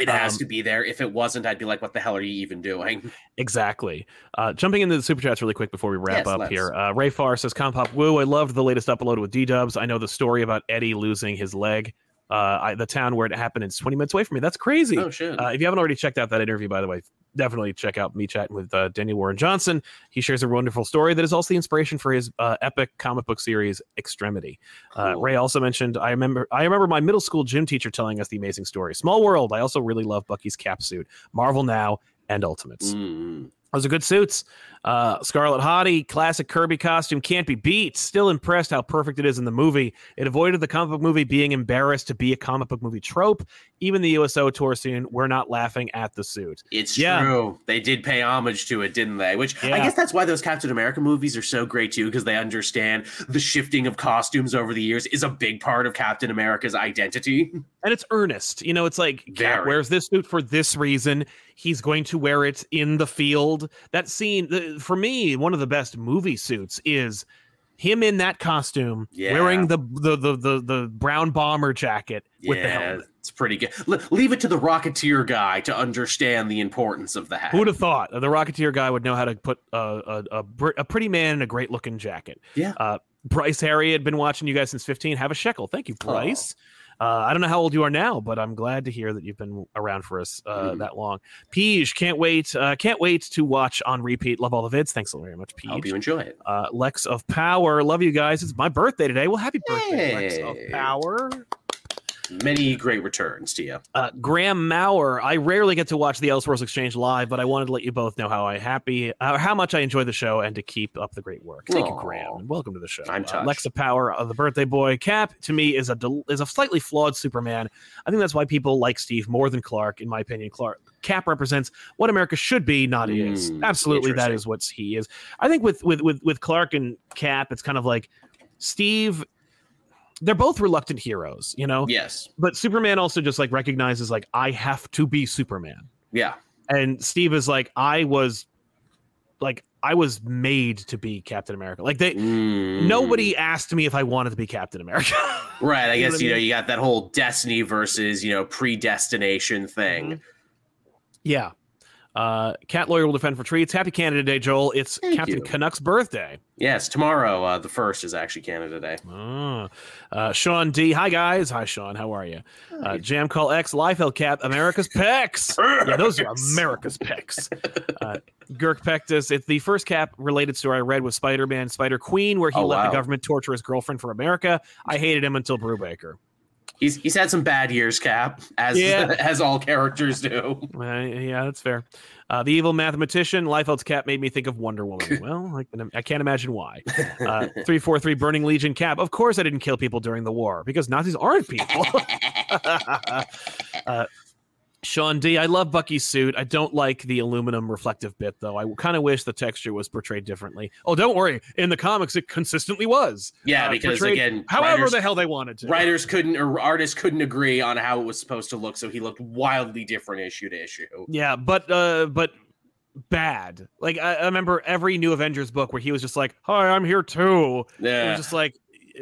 Speaker 2: It has
Speaker 1: um,
Speaker 2: to be there. If it wasn't, I'd be like, what the hell are you even doing?
Speaker 1: Exactly. Uh, jumping into the super chats really quick before we wrap
Speaker 2: Yes,
Speaker 1: up
Speaker 2: let's.
Speaker 1: here. Uh, Ray Far says, Compop Woo, I loved the latest upload with D Dubs. I know the story about Eddie losing his leg. Uh, I, the town where it happened is 20 minutes away from me. That's crazy.
Speaker 2: Oh shit.
Speaker 1: Uh, if you haven't already checked out that interview, by the way, definitely check out me chatting with uh, Daniel Warren Johnson. He shares a wonderful story that is also the inspiration for his uh, epic comic book series Extremity. Uh, Ray also mentioned I remember I remember my middle school gym teacher telling us the amazing story. Small world. I also really love Bucky's cap suit, Marvel Now, and Ultimates.
Speaker 2: Mm.
Speaker 1: Those are good suits. Uh, Scarlet Hottie, classic Kirby costume, can't be beat. Still impressed how perfect it is in the movie. It avoided the comic book movie being embarrassed to be a comic book movie trope. Even the USO tour scene, we're not laughing at the suit.
Speaker 2: It's
Speaker 1: Yeah.
Speaker 2: true. They did pay homage to it, didn't they? Which I guess that's why those Captain America movies are so great too, because they understand the shifting of costumes over the years is a big part of Captain America's identity.
Speaker 1: And it's earnest. You know, it's like
Speaker 2: Very.
Speaker 1: wears this suit for this reason. He's going to wear it in the field. That scene, the, for me, one of the best movie suits is him in that costume,
Speaker 2: Yeah.
Speaker 1: wearing the, the the the the brown bomber jacket with the helmet.
Speaker 2: It's pretty good. Le- leave it to the Rocketeer guy to understand the importance of the hat.
Speaker 1: Who'd have thought the Rocketeer guy would know how to put a a, a, br- a pretty man in a great looking jacket?
Speaker 2: Yeah.
Speaker 1: Uh, Bryce Harry had been watching you guys since 15. Have a shekel. Thank you, Bryce. Uh, I don't know how old you are now, but I'm glad to hear that you've been around for us uh,
Speaker 2: Mhm.
Speaker 1: that long. Peach, can't wait. Uh, can't wait to watch on repeat. Love all the vids. Thanks very much,
Speaker 2: Hope
Speaker 1: Peach.
Speaker 2: you enjoy it.
Speaker 1: Uh, Lex of Power, love you guys. It's my birthday today. Well, happy birthday, Lex of Power.
Speaker 2: Many great returns to you.
Speaker 1: Uh, Graham Maurer, I rarely get to watch the Elseworlds Exchange live, but I wanted to let you both know how I happy, uh, how much I enjoy the show, and to keep up the great work. Thank you, Graham, and welcome to the show.
Speaker 2: I'm
Speaker 1: uh,
Speaker 2: touched.
Speaker 1: Lex of Power, uh, the birthday boy. Cap to me is a del- is a slightly flawed Superman. I think that's why people like Steve more than Clark. In my opinion, Clark Cap represents what America should be, not is.
Speaker 2: Mm,
Speaker 1: Absolutely, that is what he is. I think with with with with Clark and Cap, it's kind of like Steve. They're both reluctant heroes, you know
Speaker 2: Yes.
Speaker 1: but Superman also just like recognizes like I have to be Superman.
Speaker 2: Yeah.
Speaker 1: And Steve is like I was like I was made to be Captain America. Like they
Speaker 2: Mm.
Speaker 1: nobody asked me if I wanted to be Captain America.
Speaker 2: Right. I
Speaker 1: You know
Speaker 2: guess
Speaker 1: I
Speaker 2: you know you got that whole destiny versus you know predestination thing.
Speaker 1: yeah. Uh Cat Lawyer will defend for treats. Happy Canada Day, Joel. It's
Speaker 2: Thank
Speaker 1: Captain
Speaker 2: you.
Speaker 1: Canuck's birthday.
Speaker 2: Yes, tomorrow uh, the first is actually Canada Day.
Speaker 1: Ah. Uh, Sean D. Hi guys. Hi Sean. How are you? Uh, Jam Call X. Liefeld Cap. America's pecs. yeah, those are America's pecs. Uh, Girk Pectus. It's the first Cap related story I read was Spider Man, Spider Queen, where he
Speaker 2: Oh,
Speaker 1: let
Speaker 2: wow.
Speaker 1: the government torture his girlfriend for America. I hated him until Brubaker.
Speaker 2: He's he's had some bad years, Cap, as
Speaker 1: Yeah.
Speaker 2: as all characters do.
Speaker 1: Uh, yeah, that's fair. Uh, the evil mathematician, Liefeld's Cap made me think of Wonder Woman. well, I, can, I can't imagine why. Uh, 343 Burning Legion Cap. Of course, I didn't kill people during the war because Nazis aren't people. Sean D. I love Bucky's suit. I don't like the aluminum reflective bit, though. I kind of wish the texture was portrayed differently. Oh, don't worry. In the comics, it consistently was.
Speaker 2: Yeah,
Speaker 1: Uh,
Speaker 2: because again,
Speaker 1: However,
Speaker 2: writers,
Speaker 1: the hell they wanted to.
Speaker 2: writers couldn't or artists couldn't agree on how it was supposed to look, so he looked wildly different issue to issue.
Speaker 1: Yeah, but uh, but bad. Like I, I remember every new Avengers book where he was just like, "Hi, I'm here too."
Speaker 2: Yeah, It
Speaker 1: was just like,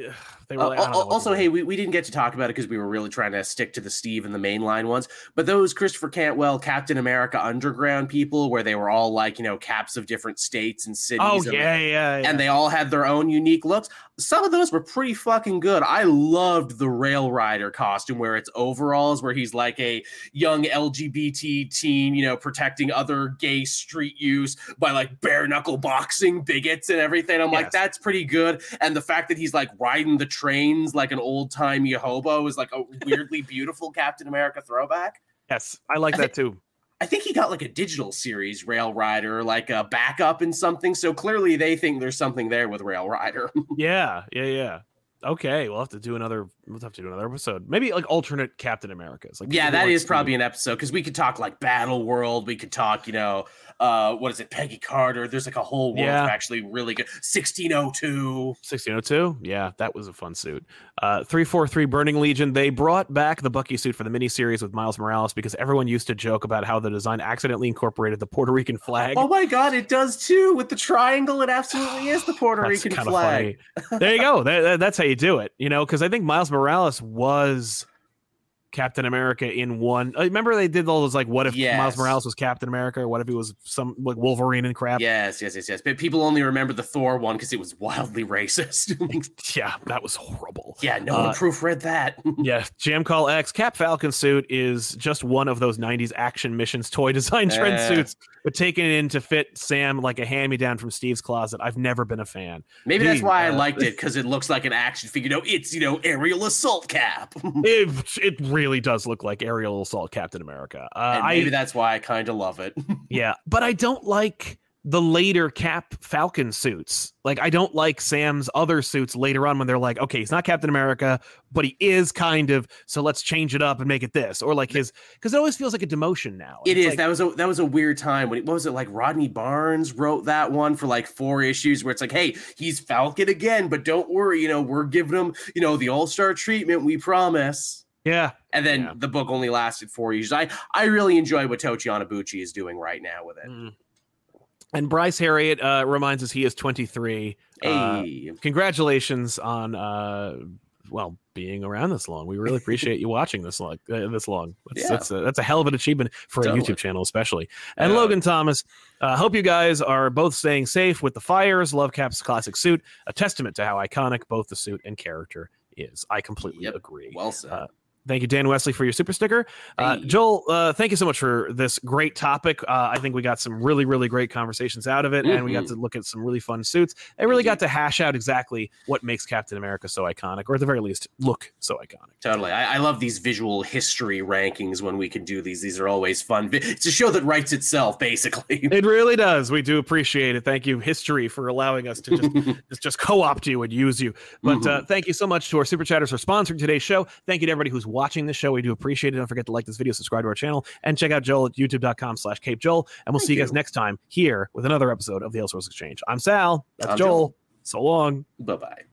Speaker 1: ugh, They really,
Speaker 2: uh, also, hey, we, we didn't get to talk about it because we were really trying to stick to the Steve and the mainline ones. But those Christopher Cantwell, Captain America Underground people, where they were all like, you know, caps of different states and cities.
Speaker 1: Oh,
Speaker 2: and,
Speaker 1: yeah, yeah, yeah.
Speaker 2: And they all had their own unique looks. Some of those were pretty fucking good. I loved the Rail Rider costume where it's overalls, where he's like a young LGBT teen, you know, protecting other gay street use by like bare knuckle boxing bigots and everything. I'm yes. like, that's pretty good. And the fact that he's like riding the trains like an old timey hobo is like a weirdly beautiful Captain America throwback.
Speaker 1: Yes, I like I that too.
Speaker 2: I think he got like a digital series Rail Rider, like a backup in something. So clearly they think there's something there with Rail Rider.
Speaker 1: yeah, yeah, yeah. Okay, we'll have to do another. We'll have to do another episode. Maybe like alternate Captain Americas. Like
Speaker 2: yeah, that is probably an episode because we could talk like Battle World. We could talk, you know, uh, what is it, Peggy Carter? There's like a whole world yeah. actually really good. 1602.
Speaker 1: 1602. Yeah, that was a fun suit. Uh, 343 Burning Legion. They brought back the Bucky suit for the miniseries with Miles Morales because everyone used to joke about how the design accidentally incorporated the Puerto Rican flag.
Speaker 2: Oh my God, it does too. With the triangle, it absolutely is the Puerto Rican flag. Funny.
Speaker 1: there you go. That, that's how you do it, you know, because I think Miles Morales was Captain America in one. Uh, remember they did all those like, what if yes. Miles Morales was Captain America, or what if he was some like Wolverine and crap?
Speaker 2: Yes, yes, yes, yes. But people only remember the Thor one because it was wildly racist.
Speaker 1: yeah, that was horrible.
Speaker 2: Yeah, no uh, one proofread that.
Speaker 1: yeah, Jam Call X Cap Falcon suit is just one of those '90s action missions toy design trend uh, suits, but taken in to fit Sam like a hand me down from Steve's closet. I've never been a fan.
Speaker 2: Maybe Dude, that's why uh, I liked it because it looks like an action figure. You know, it's you know aerial assault cap.
Speaker 1: it it really does look like aerial assault Captain America.
Speaker 2: Uh, maybe I, that's why I kind of love it.
Speaker 1: yeah, but I don't like the later Cap Falcon suits. Like I don't like Sam's other suits later on when they're like, okay, he's not Captain America, but he is kind of. So let's change it up and make it this, or like his, because it always feels like a demotion now.
Speaker 2: It is. Like, that was a that was a weird time when what was it like? Rodney Barnes wrote that one for like four issues where it's like, hey, he's Falcon again, but don't worry, you know, we're giving him, you know, the All Star treatment, we promise.
Speaker 1: Yeah.
Speaker 2: And then
Speaker 1: yeah.
Speaker 2: the book only lasted four years. I, I really enjoy what Tochi Onyebuchi is doing right now with it. Mm.
Speaker 1: And Bryce Harriet uh, reminds us he is 23.
Speaker 2: Uh, hey.
Speaker 1: Uh, congratulations on uh, well being around this long. We really appreciate you watching this long. Uh, this long. That's, yeah. that's, a, that's a hell of an achievement for totally. a YouTube channel, especially. And Logan Thomas, uh, hope you guys are both staying safe with the fires. Love Cap's classic suit, a testament to how iconic both the suit and character is. I completely yep. agree.
Speaker 2: Well said. Uh,
Speaker 1: Thank you, Dan Wesley, for your super sticker. Uh, Joel, uh, thank you so much for this great topic. Uh, I think we got some really, really great conversations out of it, mm-hmm. and we got mm-hmm. to look at some really fun suits. I really got to hash out exactly what makes Captain America so iconic, or at the very least, look so iconic.
Speaker 2: Totally. I, I love these visual history rankings when we can do these. These are always fun. It's a show that writes itself, basically.
Speaker 1: It really does. We do appreciate it. Thank you, history, for allowing us to just, just, just co opt you and use you. But uh, mm-hmm. thank you so much to our super chatters for sponsoring today's show. Thank you to everybody who's watching the show. We do appreciate it. Don't forget to like this video, subscribe to our channel, and check out Joel at youtube.com slash Cape Joel. And we'll Thank see you guys next time here with another episode of the Elseworlds Exchange. I'm Sal. That's I'm Joel. Joel. So long.
Speaker 2: Bye bye.